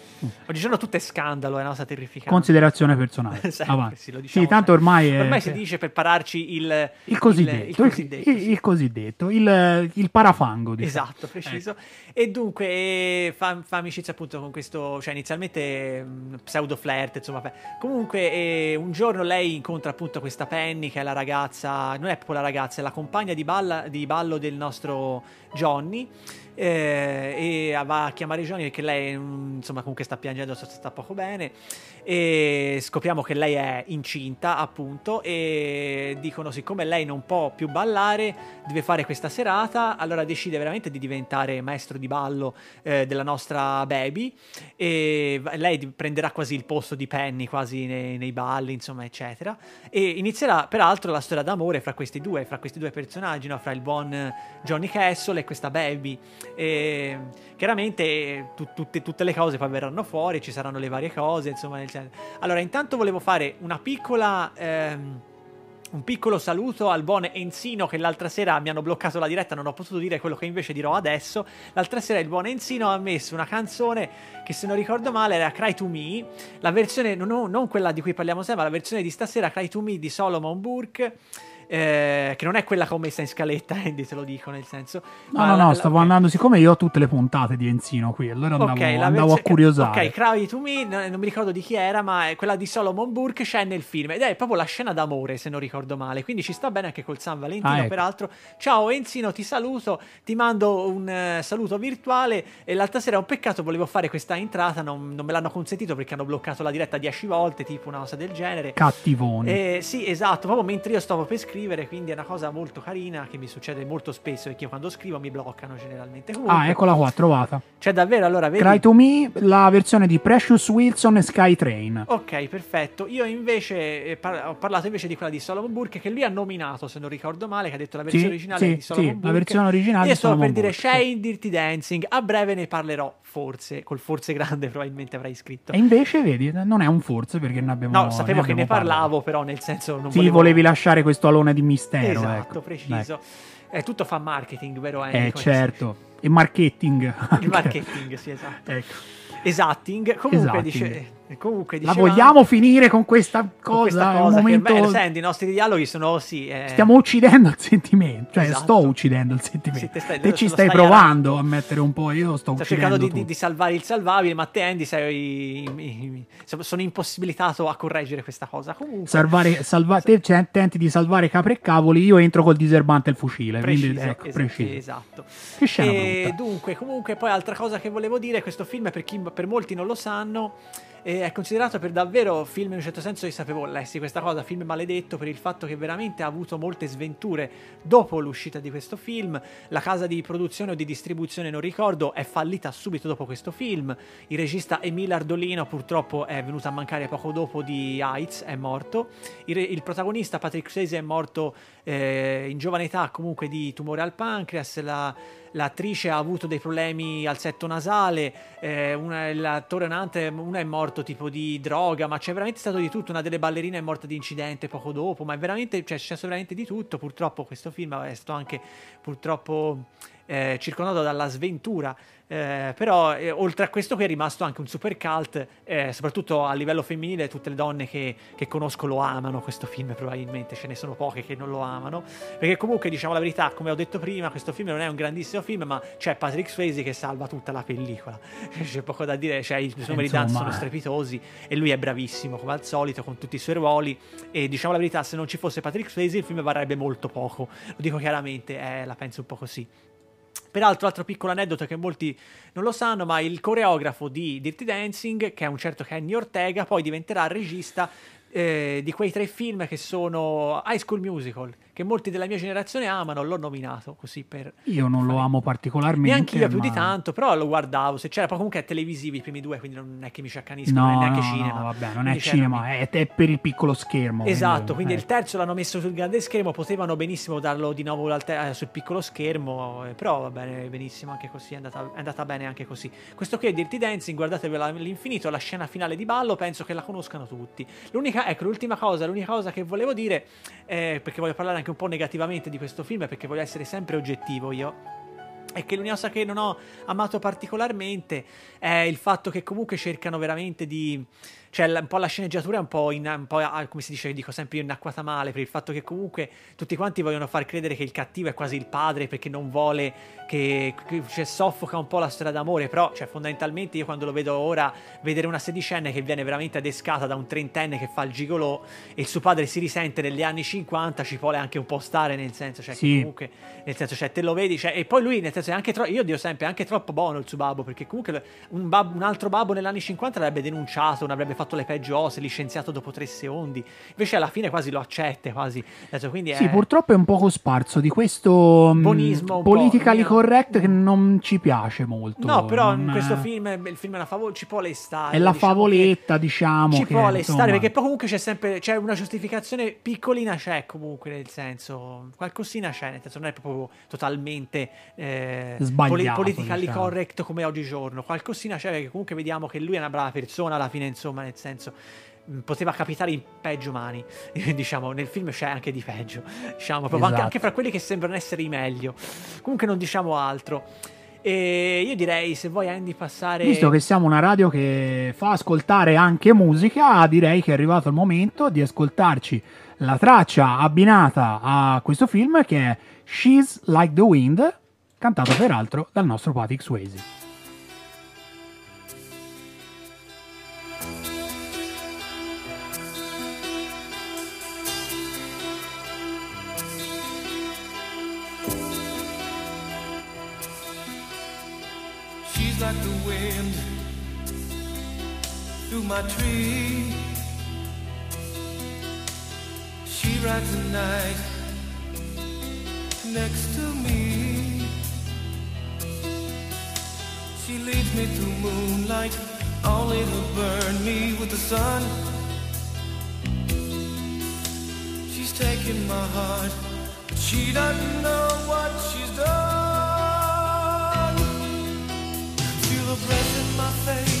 Oggigiorno tutto è scandalo, è una cosa terrificante. considerazione personale. <laughs> Sempre, sì, lo diciamo Sì, tanto ormai è... Ormai si dice per pararci il, Il cosiddetto, il cosiddetto, il- il cosiddetto, il, parafango. diciamo. Esatto, preciso. E dunque eh, fa, fa amicizia appunto con questo, cioè inizialmente mh, pseudo flirt, insomma. Comunque eh, un giorno lei incontra appunto questa Penny che è la ragazza, non è proprio la ragazza, è la compagna di, balla- di ballo del nostro Johnny. eh, e va a chiamare Johnny perché lei mm, insomma comunque sta piangendo sta, sta poco bene e scopriamo che lei è incinta appunto e dicono siccome lei non può più ballare deve fare questa serata allora decide veramente di diventare maestro di ballo eh, della nostra baby e lei prenderà quasi il posto di Penny quasi nei, nei balli insomma eccetera e inizierà peraltro la storia d'amore fra questi due fra questi due personaggi no? fra il buon Johnny Castle e questa baby e chiaramente eh, tu- tutte, tutte le cose poi verranno fuori ci saranno le varie cose insomma nel senso. Allora intanto volevo fare una piccola ehm, un piccolo saluto al buon Enzino che l'altra sera mi hanno bloccato la diretta, non ho potuto dire quello che invece dirò adesso. L'altra sera il buon Enzino ha messo una canzone che se non ricordo male era Cry to Me, la versione, non, non quella di cui parliamo sempre, ma la versione di stasera Cry to Me di Solomon Burke. Eh, che non è quella che ho messa in scaletta, <laughs> Andy, te lo dico nel senso. No, no, la- no, la- stavo ok. andando, siccome io ho tutte le puntate di Enzino qui, allora andavo, Ok, la andavo a versione- curiosare. Ok, Cry to Me, no- non mi ricordo di chi era, ma è quella di Solomon Burke c'è nel film ed è proprio la scena d'amore, se non ricordo male. Quindi ci sta bene anche col San Valentino, Ah, ecco. peraltro. Ciao Enzino, ti saluto, ti mando un eh, saluto virtuale e l'altra sera è un peccato, volevo fare questa entrata, non, non me l'hanno consentito perché hanno bloccato la diretta 10 volte, tipo una cosa del genere. Cattivoni. Eh, sì, esatto, proprio mentre io stavo per scrivere, quindi è una cosa molto carina che mi succede molto spesso perché io quando scrivo mi bloccano generalmente. Comunque, Ah, eccola qua, trovata. C'è davvero, allora, vedi... Cry to Me, la versione di Precious Wilson e Skytrain. Ok, perfetto. Io invece eh, par- ho parlato invece di quella di Solomon Burke che lui ha nominato, se non ricordo male, che ha detto la versione Sì, originale sì, di Solomon sì, la Burke. versione originale Io di stavo per Solomon dire Shane Dirty Dancing. A breve ne parlerò, forse, col forse grande <laughs> probabilmente avrai scritto. E invece, vedi, non è un forse perché ne abbiamo No, sapevo che ne abbiamo parlato. parlavo, però nel senso non Sì, volevo... volevi lasciare questo alone di mistero. Esatto, ecco. preciso. Eh, tutto fa marketing, vero Andy? Eh, certo. E marketing. Il marketing, sì, esatto. <laughs> ecco. Esatting. Comunque, Esatting. dice... eh, comunque La dicevamo- vogliamo finire con questa con cosa? questa È un cosa momento... beh, senti, i nostri dialoghi sono sì. eh, Stiamo uccidendo il sentimento. Cioè, Esatto. sto uccidendo il sentimento. Sì, te stai- te ci stai stai provando a mettere un po'. Io sto Sto cercando di, di- di salvare il salvabile, ma te Andy sei sono- impossibilitato a correggere questa cosa. Comunque, Salvare, salva- te cioè, tenti di salvare capre e cavoli, io entro col diserbante e il fucile. preciso, quindi, ecco, es- preciso. esatto. Che scena E brutta. dunque, comunque, poi altra cosa che volevo dire, questo film per, chi, per molti non lo sanno, eh, è considerato per davvero film in un certo senso, io sapevo, lessi questa cosa, film maledetto per il fatto che veramente ha avuto molte sventure dopo l'uscita di questo film, la casa di produzione o di distribuzione non ricordo, è fallita subito dopo questo film, il regista Emile Ardolino purtroppo è venuto a mancare poco dopo di AIDS, è morto, il, il protagonista Patrick Swayze è morto eh, in giovane età comunque di tumore al pancreas, la, l'attrice ha avuto dei problemi al setto nasale, eh, una, l'attore Nante, uno è morto tipo di droga, ma c'è veramente stato di tutto, una delle ballerine è morta di incidente poco dopo, ma è veramente, cioè, c'è veramente di tutto, purtroppo questo film è stato anche purtroppo eh, circondato dalla sventura. Eh, però eh, oltre a questo qui è rimasto anche un super cult, eh, soprattutto a livello femminile, tutte le donne che, che, conosco lo amano questo film probabilmente, ce ne sono poche che non lo amano, perché comunque diciamo la verità, come ho detto prima, questo film non è un grandissimo film, ma c'è Patrick Swayze che salva tutta la pellicola, <laughs> c'è poco da dire, cioè, i suoi numeri di danza sono strepitosi e lui è bravissimo come al solito con tutti i suoi ruoli. E diciamo la verità, se non ci fosse Patrick Swayze il film varrebbe molto poco, lo dico chiaramente, eh, la penso un po' così. Peraltro, altro piccolo aneddoto che molti non lo sanno, ma il coreografo di Dirty Dancing, che è un certo Kenny Ortega, poi diventerà regista eh, di quei tre film che sono High School Musical, che molti della mia generazione amano, l'ho nominato così per... Io non lo amo particolarmente. Neanche io ma... più di tanto, però lo guardavo, se c'era, poi comunque è televisivi i primi due, quindi non è che mi ci accanisco, no, non è neanche no, cinema. No, vabbè, non è cinema, è, è per il piccolo schermo. Esatto, quindi eh. il terzo l'hanno messo sul grande schermo, potevano benissimo darlo di nuovo te- eh, sul piccolo schermo, eh, però va bene, benissimo anche così, è andata, è andata bene anche così. Questo qui è Dirty Dancing, guardatevela all'infinito, la scena finale di ballo, penso che la conoscano tutti. L'unica, ecco, l'ultima cosa, l'unica cosa che volevo dire, eh, perché voglio parlare anche un po' negativamente di questo film, perché voglio essere sempre oggettivo io, è che l'unica cosa che non ho amato particolarmente è il fatto che comunque cercano veramente di... Cioè, un po' la sceneggiatura è un po', in, un po' come si dice, dico sempre io, inacquata male, per il fatto che comunque tutti quanti vogliono far credere che il cattivo è quasi il padre perché non vuole che, che cioè, soffoca un po' la storia d'amore, però cioè, fondamentalmente io quando lo vedo ora, vedere una sedicenne che viene veramente adescata da un trentenne che fa il gigolò e il suo padre si risente negli anni 50, ci vuole anche un po' stare nel senso, cioè Sì. comunque, nel senso, cioè te lo vedi, cioè, e poi lui nel senso è anche troppo, io dico sempre, è anche troppo buono il suo babbo, perché comunque un, bab- un altro babbo negli anni 50 l'avrebbe denunciato, non avrebbe fatto le peggio cose, licenziato dopo tre secondi, invece alla fine quasi lo accetta, quasi, quindi Sì, è... purtroppo è un poco sparso di questo un po', politically correct che non ci piace molto. No, però in questo film, il film è una favol- ci può lestare. È la diciamo favoletta, diciamo. Ci che, può insomma, lestare perché poi comunque c'è sempre c'è una giustificazione piccolina c'è comunque nel senso qualcosina c'è nel senso non è proprio totalmente eh, Sbagliato, politically diciamo. correct come oggigiorno qualcosina c'è perché comunque vediamo che lui è una brava persona alla fine insomma nel senso mh, poteva capitare in peggio mani <laughs> diciamo nel film c'è anche di peggio <laughs> diciamo proprio anche, Esatto. anche fra quelli che sembrano essere i meglio comunque non diciamo altro e io direi se vuoi Andy passare Visto che siamo una radio che fa ascoltare anche musica, direi che è arrivato il momento di ascoltarci la traccia abbinata a questo film che è She's Like the Wind, cantato peraltro dal nostro Patrick Swayze. My tree. She rides the night next to me. She leads me through moonlight, only to burn me with the sun. She's taking my heart, but she doesn't know what she's done. Feel her breath in my face,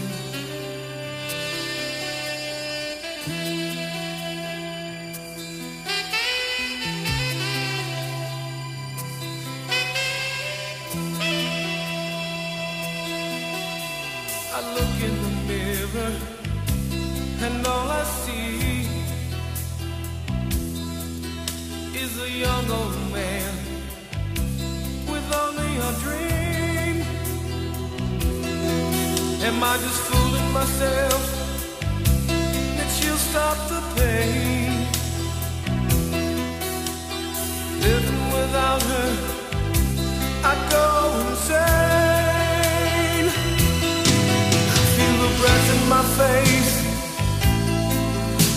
Look in the mirror and all I see is a young old man with only a dream. Am I just fooling myself that she'll stop the pain? Living without her, I go insane. cigarettes in my face,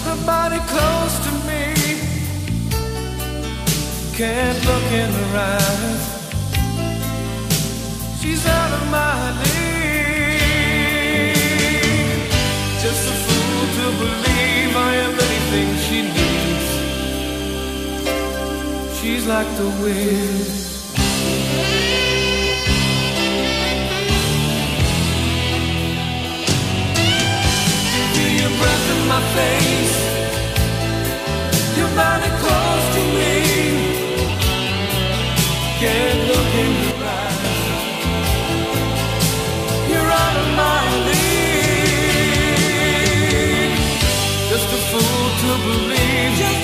her body close to me. Can't look in her eyes. She's out of my league. Just a fool to believe I am anything she needs. She's like the wind. Just a fool to believe.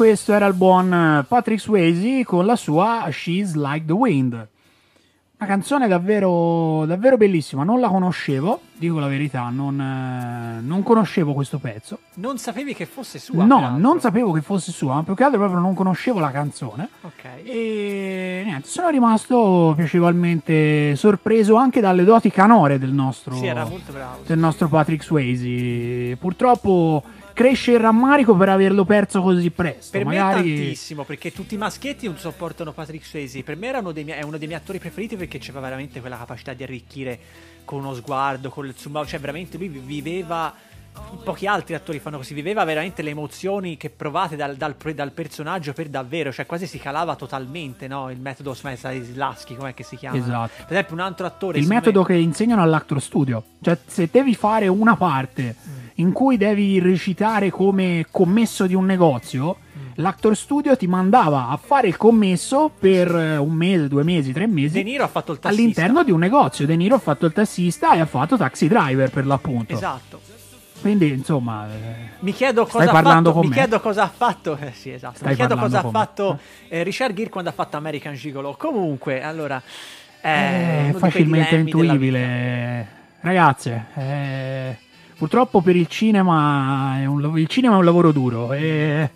Questo era il buon Patrick Swayze con la sua She's Like the Wind. Una canzone davvero, davvero bellissima, non la conoscevo, dico la verità, non, eh, non conoscevo questo pezzo. Non sapevi che fosse sua? no, non sapevo che fosse sua, ma più che altro proprio non conoscevo la canzone. Ok. E niente, sono rimasto piacevolmente sorpreso anche dalle doti canore del nostro, Sì, del nostro Patrick Swayze. Purtroppo cresce il rammarico per averlo perso così presto. Per me Magari... tantissimo, perché tutti i maschietti non sopportano Patrick Swayze. Per me era uno dei miei- è uno dei miei attori preferiti perché c'aveva veramente quella capacità di arricchire con uno sguardo, con il suo... Cioè, veramente lui viveva... Pochi altri attori fanno così, viveva veramente le emozioni che provate dal, dal- dal personaggio per davvero, cioè quasi si calava totalmente, no? Il metodo Stanislavski, com'è che si chiama? Esatto. Per esempio un altro attore... il metodo me- che insegnano all'actor studio. Cioè, se devi fare una parte Mm. in cui devi recitare come commesso di un negozio, Mm. l'actor studio ti mandava a fare il commesso per eh, un mese, due mesi, tre mesi. De Niro ha fatto il tassista. all'interno di un negozio. De Niro ha fatto il tassista e ha fatto taxi driver per l'appunto. Esatto. Quindi, insomma, eh, Mi chiedo cosa ha fatto. Mi chiedo cosa ha fatto. Eh, sì, esatto. Stai mi chiedo cosa ha fatto eh, Richard Gere quando ha fatto American Gigolo. Comunque, allora. È quei facilmente intuibile. Ragazze, eh, purtroppo per il cinema, è un, il cinema è un lavoro duro e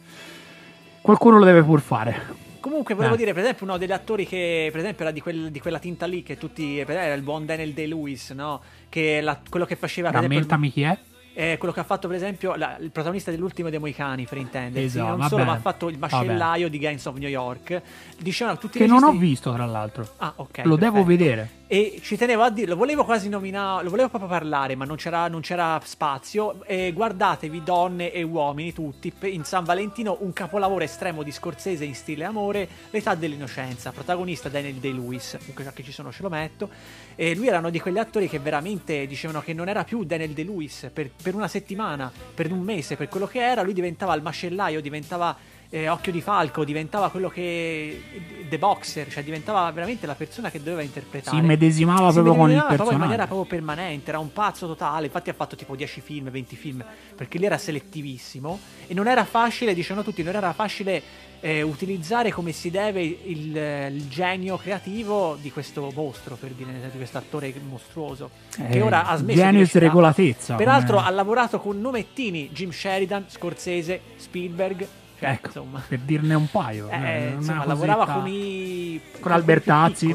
qualcuno lo deve pur fare. Comunque, volevo Eh. dire, per esempio, uno degli attori che, per esempio, era di, quel- di quella tinta lì, che tutti. Era il buon Daniel Day-Lewis, no? Che la- quello che faceva. Per esempio, Rammentami chi è? Eh, quello che ha fatto, per esempio, la- il protagonista dell'ultimo dei Moicani, per intendersi. Esatto, non vabbè. solo, ma ha fatto il Vabbè. macellaio di Gangs of New York. Dicevano tutti i Che non ho visto, tra l'altro. Ah, ok. Lo devo perfetto. vedere. E ci tenevo a dirlo, volevo quasi nominare, lo volevo proprio parlare, ma non c'era, non c'era spazio. E guardatevi, donne e uomini tutti, in San Valentino, un capolavoro estremo di Scorsese in stile amore, L'età dell'innocenza, protagonista Daniel Day-Lewis, comunque già che ci sono ce lo metto. E lui era uno di quegli attori che veramente dicevano che non era più Daniel Day-Lewis per, per una settimana, per un mese, per quello che era, lui diventava il macellaio, diventava eh, Occhio di Falco, diventava quello che... The Boxer, cioè diventava veramente la persona che doveva interpretare. Si immedesimava Si proprio con il proprio in personaggio. maniera proprio permanente, era un pazzo totale, infatti ha fatto tipo 10 film, 20 film, perché lui era selettivissimo e non era facile, dicevano tutti, non era facile eh, utilizzare come si deve il, il genio creativo di questo mostro, per dire, di questo attore mostruoso, che Eh, ora ha smesso di genius recitare. regolatezza, Peraltro come- ha lavorato con nomettini, Jim Sheridan, Scorsese, Spielberg, cioè, Ecco, insomma... per dirne un paio. Eh, eh, insomma, lavorava con i Con Albertazzi.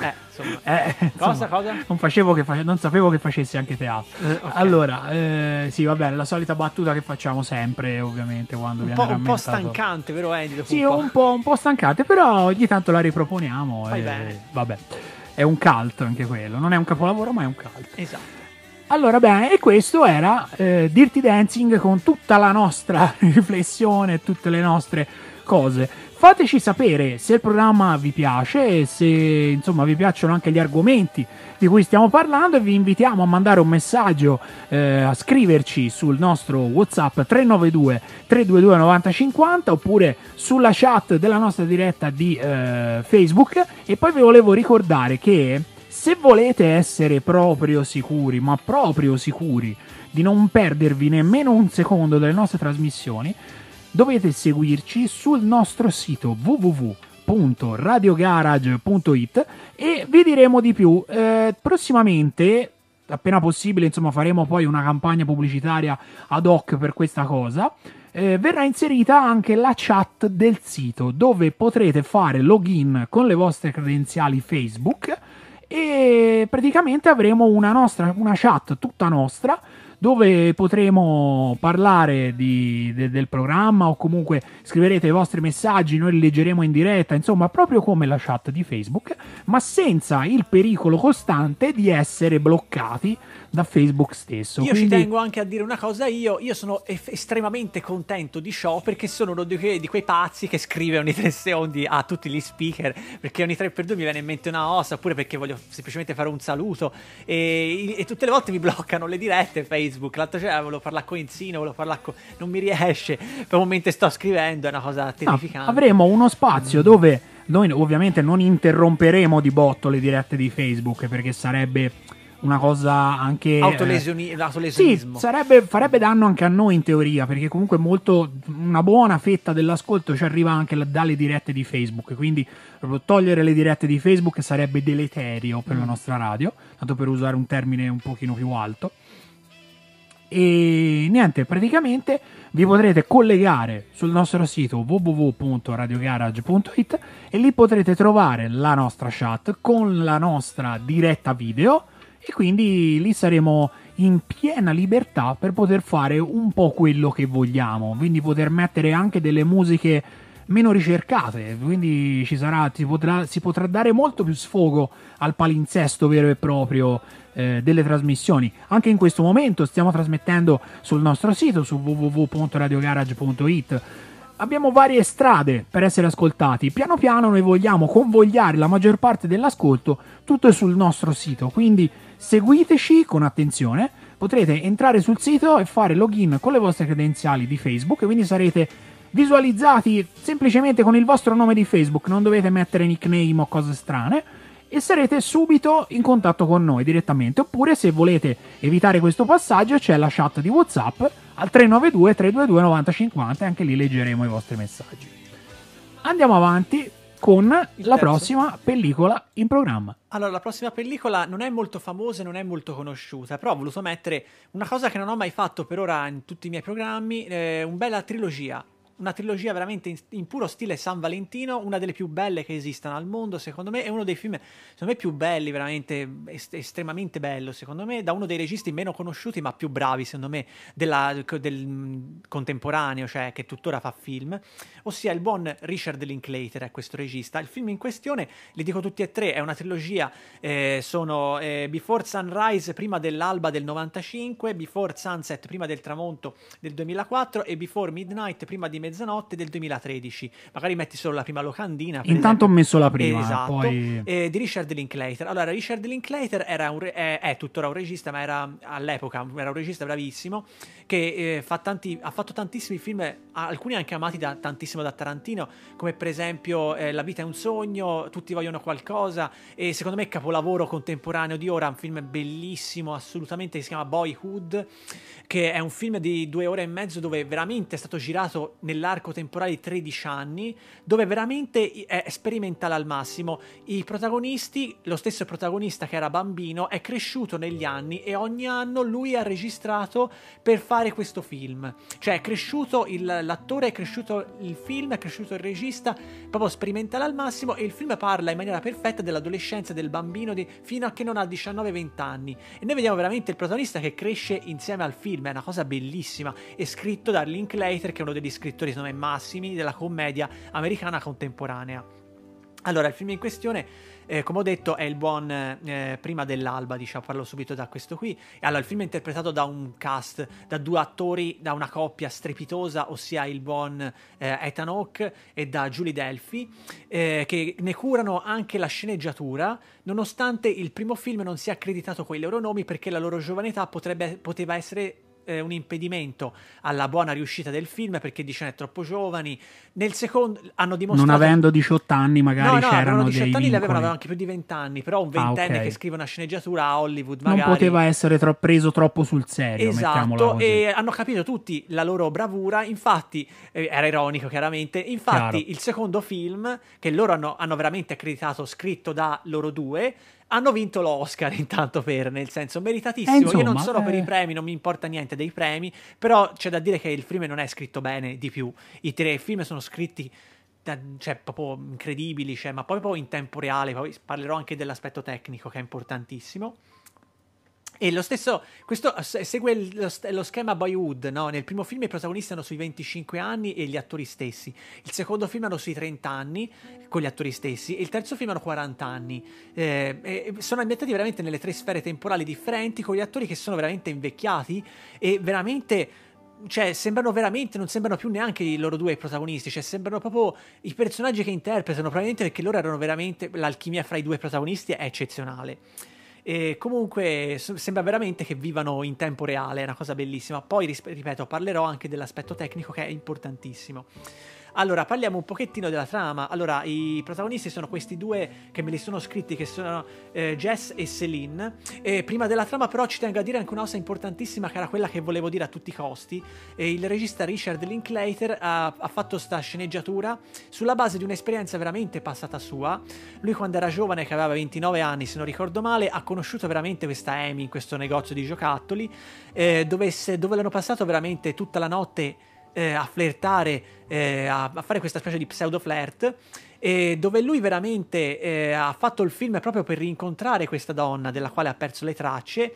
Eh, insomma. <laughs> Eh, Cosa, insomma, cosa? Non, facevo che face- non sapevo che facessi anche teatro. Eh, ok. Allora, eh, sì, va bene, la solita battuta che facciamo sempre, ovviamente, quando Un viene po', un po' stancante, vero Andy? Dopo Sì, un po'. un po', un po' stancante, però ogni tanto la riproponiamo. Fai e- bene. Vabbè, è un cult anche quello. Non è un capolavoro, ma è un cult. Esatto. Allora, bene, e questo era eh, Dirty Dancing con tutta la nostra <laughs> riflessione, tutte le nostre cose. Fateci sapere se il programma vi piace se insomma vi piacciono anche gli argomenti di cui stiamo parlando e vi invitiamo a mandare un messaggio, eh, a scriverci sul nostro WhatsApp 392 322 9050 oppure sulla chat della nostra diretta di eh, Facebook e poi vi volevo ricordare che se volete essere proprio sicuri, ma proprio sicuri di non perdervi nemmeno un secondo delle nostre trasmissioni, dovete seguirci sul nostro sito www.radiogarage.it e vi diremo di più. Eh, prossimamente, appena possibile, insomma, faremo poi una campagna pubblicitaria ad hoc per questa cosa. Eh, verrà inserita anche la chat del sito dove potrete fare login con le vostre credenziali Facebook e praticamente avremo una nostra una chat tutta nostra dove potremo parlare di, de, del programma o comunque scriverete i vostri messaggi, noi li leggeremo in diretta, insomma proprio come la chat di Facebook, ma senza il pericolo costante di essere bloccati da Facebook stesso. Io Quindi... ci tengo anche a dire una cosa, io, io sono eff- estremamente contento di ciò perché sono uno di, que- di quei pazzi che scrive ogni tre secondi a tutti gli speaker perché ogni 3x2 mi viene in mente una ossa oppure perché voglio semplicemente fare un saluto e, e tutte le volte mi bloccano le dirette Facebook, l'altro giorno volevo parlare con Enzino, volevo parlare con... non mi riesce, per un momento sto scrivendo, è una cosa terrificante. No, avremo uno spazio dove noi ovviamente non interromperemo di botto le dirette di Facebook perché sarebbe una cosa anche Autolesioni- eh, autolesionismo. Sì, sarebbe, farebbe danno anche a noi in teoria, perché comunque molto una buona fetta dell'ascolto ci arriva anche dalle dirette di Facebook, quindi proprio togliere le dirette di Facebook sarebbe deleterio per la nostra radio, tanto per usare un termine un pochino più alto. E niente, praticamente vi potrete collegare sul nostro sito www.radiogarage.it e lì potrete trovare la nostra chat con la nostra diretta video e quindi lì saremo in piena libertà per poter fare un po' quello che vogliamo, quindi poter mettere anche delle musiche meno ricercate, quindi ci sarà, si, potrà, si potrà dare molto più sfogo al palinsesto vero e proprio eh, delle trasmissioni. Anche in questo momento stiamo trasmettendo sul nostro sito su www.radiogarage.it. Abbiamo varie strade per essere ascoltati. Piano piano noi vogliamo convogliare la maggior parte dell'ascolto tutto sul nostro sito, quindi seguiteci con attenzione. Potrete entrare sul sito e fare login con le vostre credenziali di Facebook, quindi sarete visualizzati semplicemente con il vostro nome di Facebook, non dovete mettere nickname o cose strane e sarete subito in contatto con noi direttamente. Oppure se volete evitare questo passaggio c'è la chat di WhatsApp al 392 322 9050 e anche lì leggeremo i vostri messaggi. Andiamo avanti con la terzo. prossima pellicola in programma. Allora, la prossima pellicola non è molto famosa e non è molto conosciuta, però ho voluto mettere una cosa che non ho mai fatto per ora in tutti i miei programmi, eh, una bella trilogia. Una trilogia veramente in, in puro stile San Valentino, una delle più belle che esistano al mondo, secondo me, è uno dei film, secondo me, più belli, veramente est- estremamente bello, secondo me, da uno dei registi meno conosciuti ma più bravi, secondo me, della- del mm, contemporaneo, cioè che tuttora fa film, ossia il buon Richard Linklater è questo regista. Il film in questione, li dico tutti e tre, è una trilogia, eh, sono eh, Before Sunrise prima dell'alba del 95, Before Sunset prima del tramonto del 2004 e Before Midnight prima di mezzanotte del 2013. Magari metti solo la prima locandina. Intanto ho esempio. messo la prima, Esatto. poi- Eh, di Richard Linklater. Allora, Richard Linklater era un re- è, è tuttora un regista, ma era all'epoca era un regista bravissimo che eh, fa tanti- ha fatto tantissimi film, alcuni anche amati da, tantissimo da Tarantino, come per esempio eh, La vita è un sogno, Tutti vogliono qualcosa e secondo me capolavoro contemporaneo di ora, un film bellissimo assolutamente che si chiama Boyhood, che è un film di due ore e mezzo dove veramente è stato girato nell'arco temporale di 13 anni, dove veramente è sperimentale al massimo. I protagonisti, lo stesso protagonista che era bambino, è cresciuto negli anni e ogni anno lui ha registrato per fare questo film. Cioè è cresciuto il- l'attore, è cresciuto il film, è cresciuto il regista, proprio sperimentale al massimo e il film parla in maniera perfetta dell'adolescenza del bambino di- fino a che non ha 19-20 anni. E noi vediamo veramente il protagonista che cresce insieme al film, è una cosa bellissima. È scritto da Linklater, che è uno degli scrittori secondo me massimi della commedia americana contemporanea. Allora, il film in questione, eh, come ho detto, è il buon eh, Prima dell'alba, diciamo, parlo subito da questo qui. Allora, il film è interpretato da un cast, da due attori, da una coppia strepitosa, ossia il buon eh, Ethan Hawke e da Julie Delphi, eh, che ne curano anche la sceneggiatura, nonostante il primo film non sia accreditato con i loro nomi perché la loro giovane età potrebbe, poteva essere eh, un impedimento alla buona riuscita del film perché dicendo è troppo giovani. Nel secondo hanno dimostrato. Non avendo 18 anni, magari no, no, c'erano avevano 18 dei anni, le avevano, vincoli. avevano anche più di 20 anni, però un ventenne ok. che scrive una sceneggiatura a Hollywood Non magari. poteva essere tro- preso troppo sul serio, Esatto, e hanno capito tutti la loro bravura. Infatti, eh, era ironico chiaramente. Infatti, Chiaro. il secondo film, che loro hanno, hanno veramente accreditato, scritto da loro due, hanno vinto l'Oscar intanto per, nel senso meritatissimo. Eh, insomma, Io non sono per eh. i premi, non mi importa niente dei premi, però c'è da dire che il film non è scritto bene di più. I tre film sono scritti da- cioè, proprio incredibili, cioè, ma poi proprio in tempo reale. Poi parlerò anche dell'aspetto tecnico che è importantissimo. E lo stesso, questo segue lo, lo schema Boyhood, no? Nel primo film i protagonisti hanno sui 25 anni e gli attori stessi. Il secondo film hanno sui 30 anni con gli attori stessi. E il terzo film hanno 40 anni. Eh, sono ambientati veramente nelle tre sfere temporali differenti con gli attori che sono veramente invecchiati e veramente cioè, sembrano veramente, non sembrano più neanche i loro due protagonisti, cioè, sembrano proprio i personaggi che interpretano, probabilmente perché loro erano veramente, l'alchimia fra i due protagonisti è eccezionale. E comunque sembra veramente che vivano in tempo reale, è una cosa bellissima. Poi, ripeto, parlerò anche dell'aspetto tecnico che è importantissimo. Allora, parliamo un pochettino della trama. Allora, i protagonisti sono questi due che me li sono scritti, che sono eh, Jess e Celine. E prima della trama, però, ci tengo a dire anche una cosa importantissima, che era quella che volevo dire a tutti i costi. E il regista Richard Linklater ha, ha fatto sta sceneggiatura sulla base di un'esperienza veramente passata sua. Lui, quando era giovane, che aveva 29 anni, se non ricordo male, ha conosciuto veramente questa Amy in questo negozio di giocattoli, eh, dove, se- dove l'hanno passato veramente tutta la notte eh, a flirtare, eh, a, a fare questa specie di pseudo flirt. E dove lui veramente eh, ha fatto il film proprio per rincontrare questa donna della quale ha perso le tracce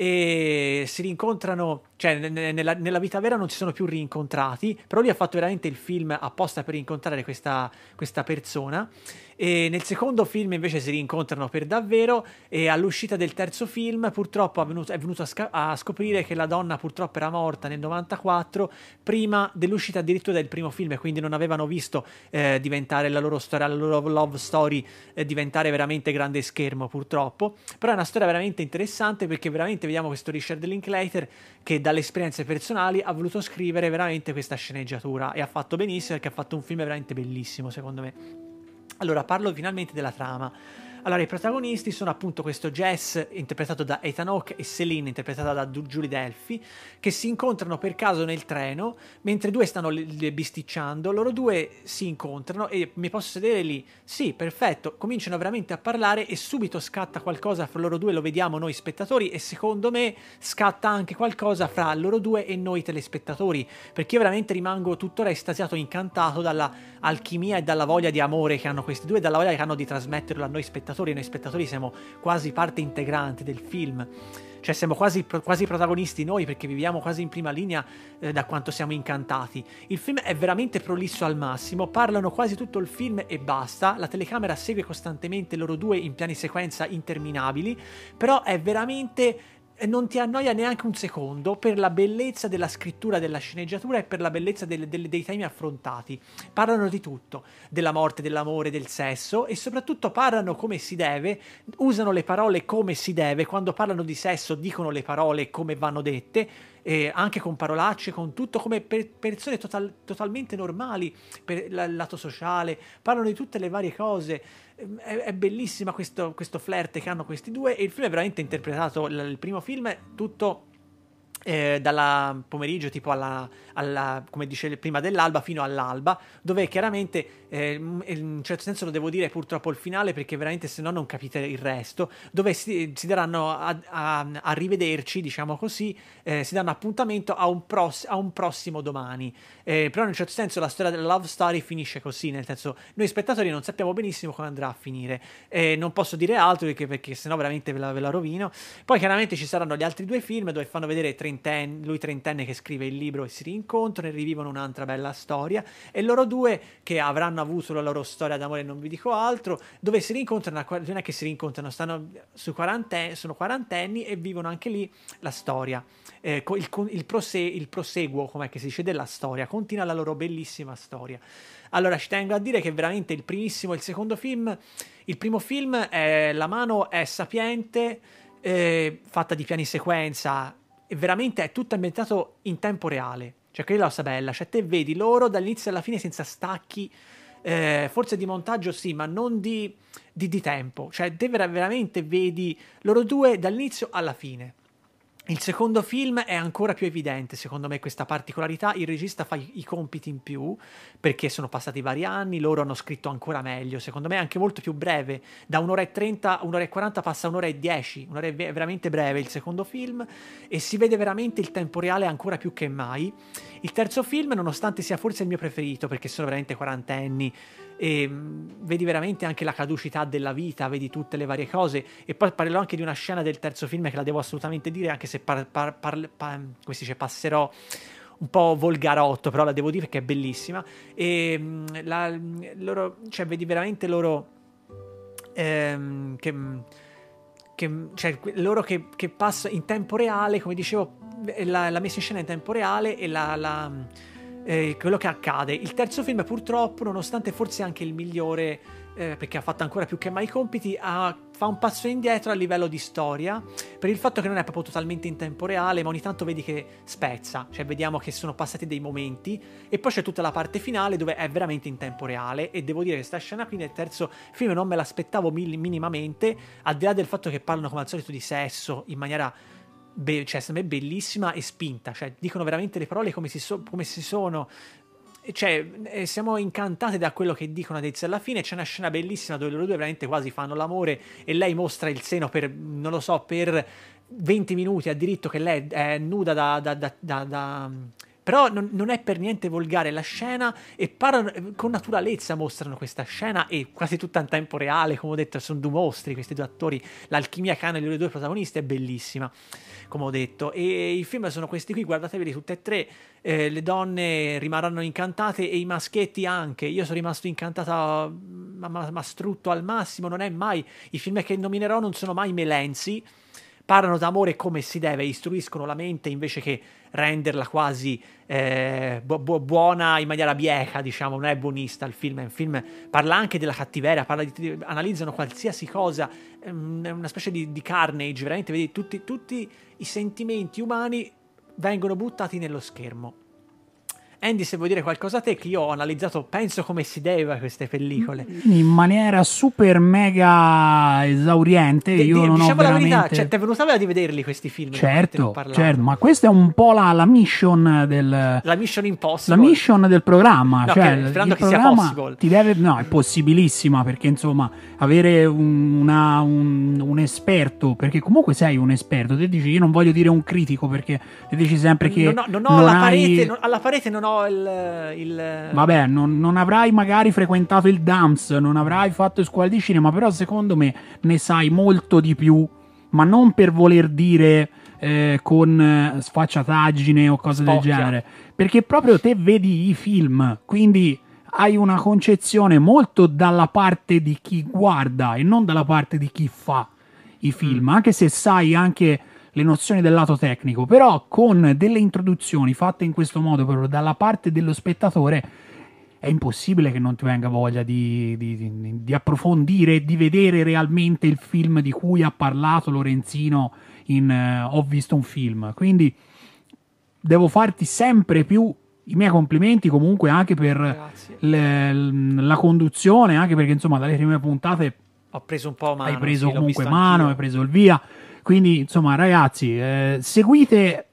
e si rincontrano, cioè ne- ne- nella, nella vita vera non si sono più rincontrati, però lui ha fatto veramente il film apposta per incontrare questa, questa persona. E nel secondo film invece si rincontrano per davvero e all'uscita del terzo film purtroppo è venuto, è venuto a, sca- a scoprire che la donna purtroppo era morta nel 94 prima dell'uscita addirittura del primo film e quindi non avevano visto eh, diventare la loro storia, la loro love story eh, diventare veramente grande schermo purtroppo. Però è una storia veramente interessante perché veramente vediamo questo Richard Linklater che dalle esperienze personali ha voluto scrivere veramente questa sceneggiatura e ha fatto benissimo perché ha fatto un film veramente bellissimo secondo me allora, parlo finalmente della trama. Allora, i protagonisti sono appunto questo Jess, interpretato da Ethan Hawke, e Celine, interpretata da Julie Delphi, che si incontrano per caso nel treno, mentre due stanno bisticciando, loro due si incontrano e mi posso sedere lì? Sì, perfetto, cominciano veramente a parlare e subito scatta qualcosa fra loro due, lo vediamo noi spettatori e secondo me scatta anche qualcosa fra loro due e noi telespettatori, perché io veramente rimango tuttora estasiato, incantato dalla alchimia e dalla voglia di amore che hanno questi due, e dalla voglia che hanno di trasmetterlo a noi spettatori. Noi spettatori siamo quasi parte integrante del film. Cioè siamo quasi, quasi protagonisti noi perché viviamo quasi in prima linea eh, da quanto siamo incantati. Il film è veramente prolisso al massimo, parlano quasi tutto il film e basta, la telecamera segue costantemente loro due in piani sequenza interminabili, però è veramente non ti annoia neanche un secondo per la bellezza della scrittura della sceneggiatura e per la bellezza del- del- dei temi affrontati. Parlano di tutto, della morte, dell'amore, del sesso e soprattutto parlano come si deve, usano le parole come si deve, quando parlano di sesso dicono le parole come vanno dette, e anche con parolacce, con tutto come per persone total- totalmente normali, per il lato sociale, parlano di tutte le varie cose. Ehm, È, è bellissima questo, questo flirt che hanno questi due e il film è veramente interpretato, il primo film è tutto eh, dalla pomeriggio tipo alla, alla- come dice prima dell'alba fino all'alba dove chiaramente eh, in un certo senso lo devo dire purtroppo il finale perché veramente se no non capite il resto dove si, si daranno a, a- a rivederci diciamo così eh, si danno appuntamento a un, pros- a un prossimo domani. Eh, però in un certo senso la storia della love story finisce così nel senso noi spettatori non sappiamo benissimo come andrà a finire. Eh, non posso dire altro perché, perché sennò veramente ve la, ve la rovino. Poi chiaramente ci saranno gli altri due film dove fanno vedere 30 trentenne, lui trentenne che scrive il libro e si rincontrano e rivivono un'altra bella storia. E loro due che avranno avuto la loro storia d'amore non vi dico altro dove si rincontrano non è che si rincontrano stanno su quarantenni sono quarantenni e vivono anche lì la storia. Eh, il, il, prose, il proseguo come si dice della storia continua la loro bellissima storia. Allora ci tengo a dire che veramente il primissimo e il secondo film il primo film è La mano è sapiente eh, fatta di piani sequenza e veramente è tutto ambientato in tempo reale. Cioè, quella è la cosa bella. Cioè, te vedi loro dall'inizio alla fine senza stacchi. Eh, forse di montaggio sì, ma non di, di, di tempo. Cioè, te veramente vedi loro due dall'inizio alla fine. Il secondo film è ancora più evidente, secondo me, questa particolarità. Il regista fa i, compiti in più perché sono passati vari anni, loro hanno scritto ancora meglio. Secondo me è anche molto più breve. Da un'ora e 30 a un'ora e 40 passa un'ora e 10, un'ora è veramente breve il secondo film e si vede veramente il tempo reale ancora più che mai. Il terzo film, nonostante sia forse il mio preferito perché sono veramente quarantenni, e mm, vedi veramente anche la caducità della vita, vedi tutte le varie cose. E poi parlerò anche di una scena del terzo film che la devo assolutamente dire anche se par, par, par, par dice, passerò un po' volgarotto, però la devo dire perché è bellissima. E mm, la, loro, cioè vedi veramente loro ehm, che, che, cioè, loro che, che passa in tempo reale, come dicevo, la, la messa in scena in tempo reale e la, la eh, quello che accade. Il terzo film, purtroppo, nonostante forse anche il migliore, eh, perché ha fatto ancora più che mai i compiti, ha, fa un passo indietro a livello di storia, per il fatto che non è proprio totalmente in tempo reale, ma ogni tanto vedi che spezza, cioè vediamo che sono passati dei momenti, e poi c'è tutta la parte finale dove è veramente in tempo reale, e devo dire che questa scena qui nel terzo film non me l'aspettavo minimamente, al di là del fatto che parlano come al solito di sesso in maniera be- cioè, secondo me bellissima e spinta, cioè dicono veramente le parole come si, so- come si sono. Cioè, siamo incantati da quello che dicono ad inizio alla fine. C'è una scena bellissima dove loro due veramente quasi fanno l'amore e lei mostra il seno per, non lo so, per 20 minuti. Ha diritto che lei è nuda da, da, da, da però non, non, è per niente volgare la scena e parlano, con naturalezza mostrano questa scena e quasi tutta in tempo reale, come ho detto, sono due mostri questi due attori, l'alchimia che hanno due protagonisti è bellissima come ho detto. E i film sono questi qui, guardateveli tutte e tre. Eh, le donne rimarranno incantate e i maschietti anche. Io sono rimasto incantata, ma, ma, ma strutto al massimo. Non è mai. I film che nominerò non sono mai melenzi parlano d'amore come si deve, istruiscono la mente invece che renderla quasi eh, bu- bu- buona in maniera bieca, diciamo, non è buonista il film, è film, parla anche della cattiveria, di, analizzano qualsiasi cosa, è una specie di, di carnage, veramente, vedi, tutti, tutti i sentimenti umani vengono buttati nello schermo. Andy, se vuoi dire qualcosa a te, che io ho analizzato, penso come si deve queste pellicole. In maniera super mega esauriente. De, io de, non diciamo ho veramente... la verità, cioè, ti è venuta voglia di vederli questi film? Certo, certo, ma questa è un po' la, la mission del... La mission impossible. La mission del programma. No, cioè, che, sperando il che sia possible. Ti deve, no, è possibilissima, perché insomma, avere un, una, un, un, esperto, perché comunque sei un esperto, te dici, io non voglio dire un critico, perché te dici sempre che... Non ho, non ho non la hai... parete, non, alla parete non ho il, il... Vabbè, non, non, avrai magari frequentato il DAMS, non avrai fatto scuola di cinema, però secondo me ne sai molto di più, ma non per voler dire eh, con eh, sfacciataggine o cose Spocchia. del genere, perché proprio te vedi i film, quindi hai una concezione molto dalla parte di chi guarda e non dalla parte di chi fa i film, Mm. anche se sai anche le nozioni del lato tecnico, però con delle introduzioni fatte in questo modo proprio dalla parte dello spettatore è impossibile che non ti venga voglia di, di, di, di approfondire, di vedere realmente il film di cui ha parlato Lorenzino in eh, Ho visto un film. Quindi devo farti sempre più i miei complimenti comunque anche per le- la conduzione, anche perché insomma dalle prime puntate Ho preso un po' mano. hai preso sì, comunque mano, anch'io. hai preso il via. Quindi, insomma, ragazzi, eh, seguite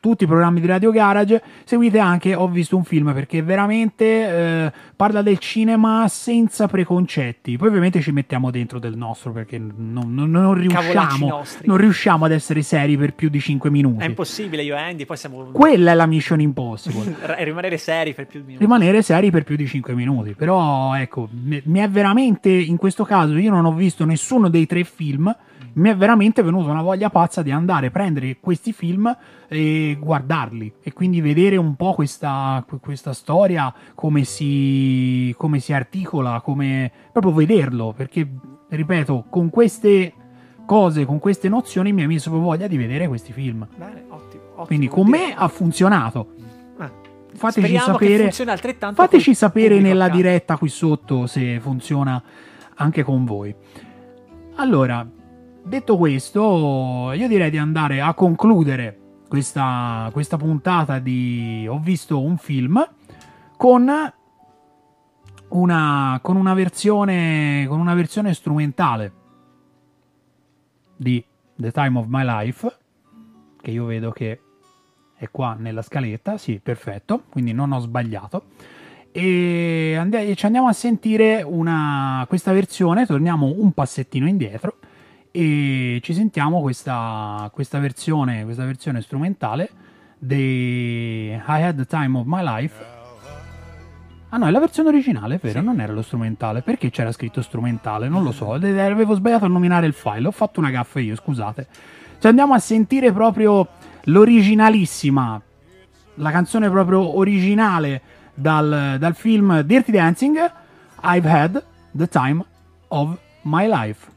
tutti i programmi di Radio Garage, seguite anche Ho visto un film perché veramente eh, parla del cinema senza preconcetti. Poi ovviamente ci mettiamo dentro del nostro perché non, non- non riusciamo, non riusciamo ad essere seri per più di 5 minuti. È impossibile, io e Andy, poi siamo... Quella è la mission impossible. <laughs> rimanere seri per più di minuti. rimanere seri per più di 5 minuti. Però, ecco, mi è veramente in questo caso io non ho visto nessuno dei tre film. Mi è veramente venuta una voglia pazza di andare a prendere questi film e guardarli e quindi vedere un po' questa, questa storia, come si, come si articola, come proprio vederlo, perché ripeto, con queste cose, con queste nozioni mi ha messo proprio voglia di vedere questi film. Bene, ottimo. ottimo Quindi con me ha funzionato. Eh, Fateci speriamo sapere, fateci sapere nella accanto. diretta qui sotto se funziona anche con voi. Allora, detto questo, io direi di andare a concludere questa, questa puntata di Ho visto un film con una, con una versione con una versione strumentale di The Time of My Life che io vedo che è qua nella scaletta, sì, perfetto, quindi non ho sbagliato. E andi- ci andiamo a sentire una, questa versione, torniamo un passettino indietro e ci sentiamo questa, questa versione, questa versione strumentale di I Had the Time of My Life. Ah no, è la versione originale, vero, non era lo strumentale. Perché c'era scritto strumentale? Non lo so, eh, avevo sbagliato a nominare il file, ho fatto una gaffa io, scusate. Ci andiamo a sentire proprio l'originalissima, la canzone proprio originale dal, dal film Dirty Dancing, I've Had the Time of My Life.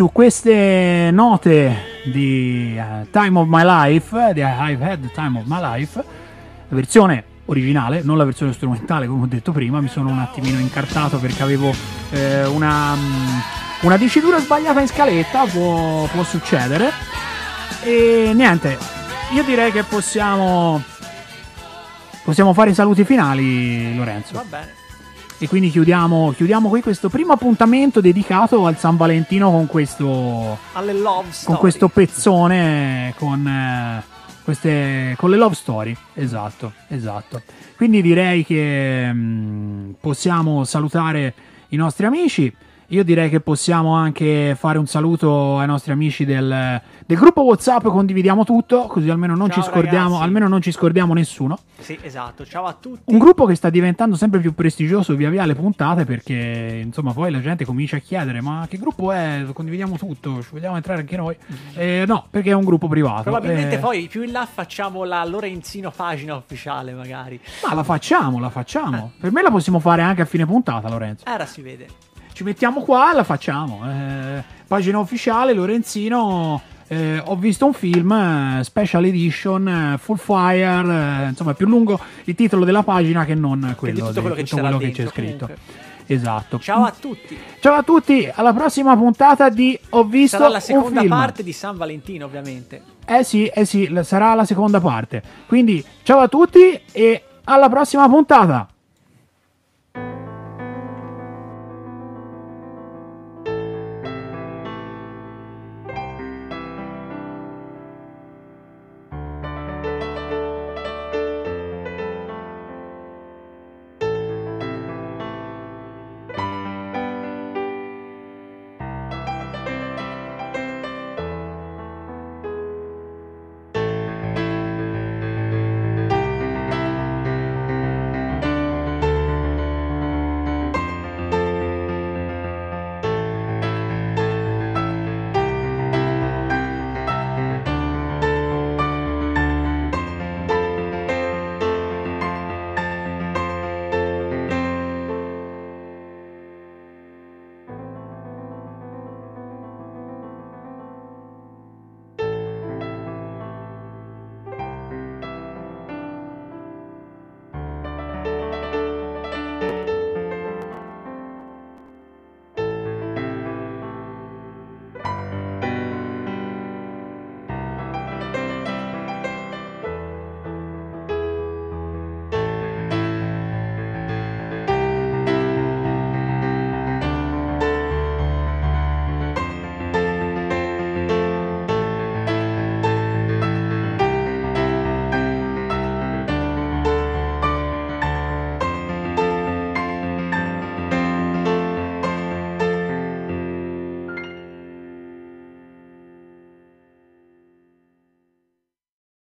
Su queste note di eh, Time of My Life, di I've Had the Time of My Life, la versione originale, non la versione strumentale come ho detto prima, mi sono un attimino incartato perché avevo eh, una, mm, una dicitura sbagliata in scaletta, può, può succedere. E niente, io direi che possiamo, possiamo fare i saluti finali, Lorenzo. Va bene. E quindi chiudiamo, chiudiamo qui questo primo appuntamento dedicato al San Valentino con questo, Alle love story. con questo pezzone, con, eh, queste, con le love story. Esatto, esatto. Quindi direi che mm, possiamo salutare i nostri amici. Io direi che possiamo anche fare un saluto ai nostri amici del, del gruppo WhatsApp, condividiamo tutto, così almeno non, Ciao, ci scordiamo, almeno non ci scordiamo nessuno. Sì, esatto. Ciao a tutti. Un gruppo che sta diventando sempre più prestigioso via via le puntate perché insomma poi la gente comincia a chiedere ma che gruppo è? Condividiamo tutto, ci vogliamo entrare anche noi? Eh, no, perché è un gruppo privato. Probabilmente Eh, poi più in là facciamo la Lorenzino pagina ufficiale, magari. Ma la facciamo, la facciamo. Per me la possiamo fare anche a fine puntata, Lorenzo. Ora si vede. Ci mettiamo qua e la facciamo. Eh, pagina ufficiale, Lorenzino. eh, ho visto un film, eh, Special Edition, eh, Full Fire, eh, insomma è più lungo il titolo della pagina che non quello, tutto di- quello che tutto quello che c'è scritto. comunque. Esatto. Ciao a tutti. Ciao a tutti, alla prossima puntata di Ho visto Sarà la un seconda film. parte di San Valentino, ovviamente. Eh sì, eh sì, sarà la seconda parte. Quindi ciao a tutti e alla prossima puntata.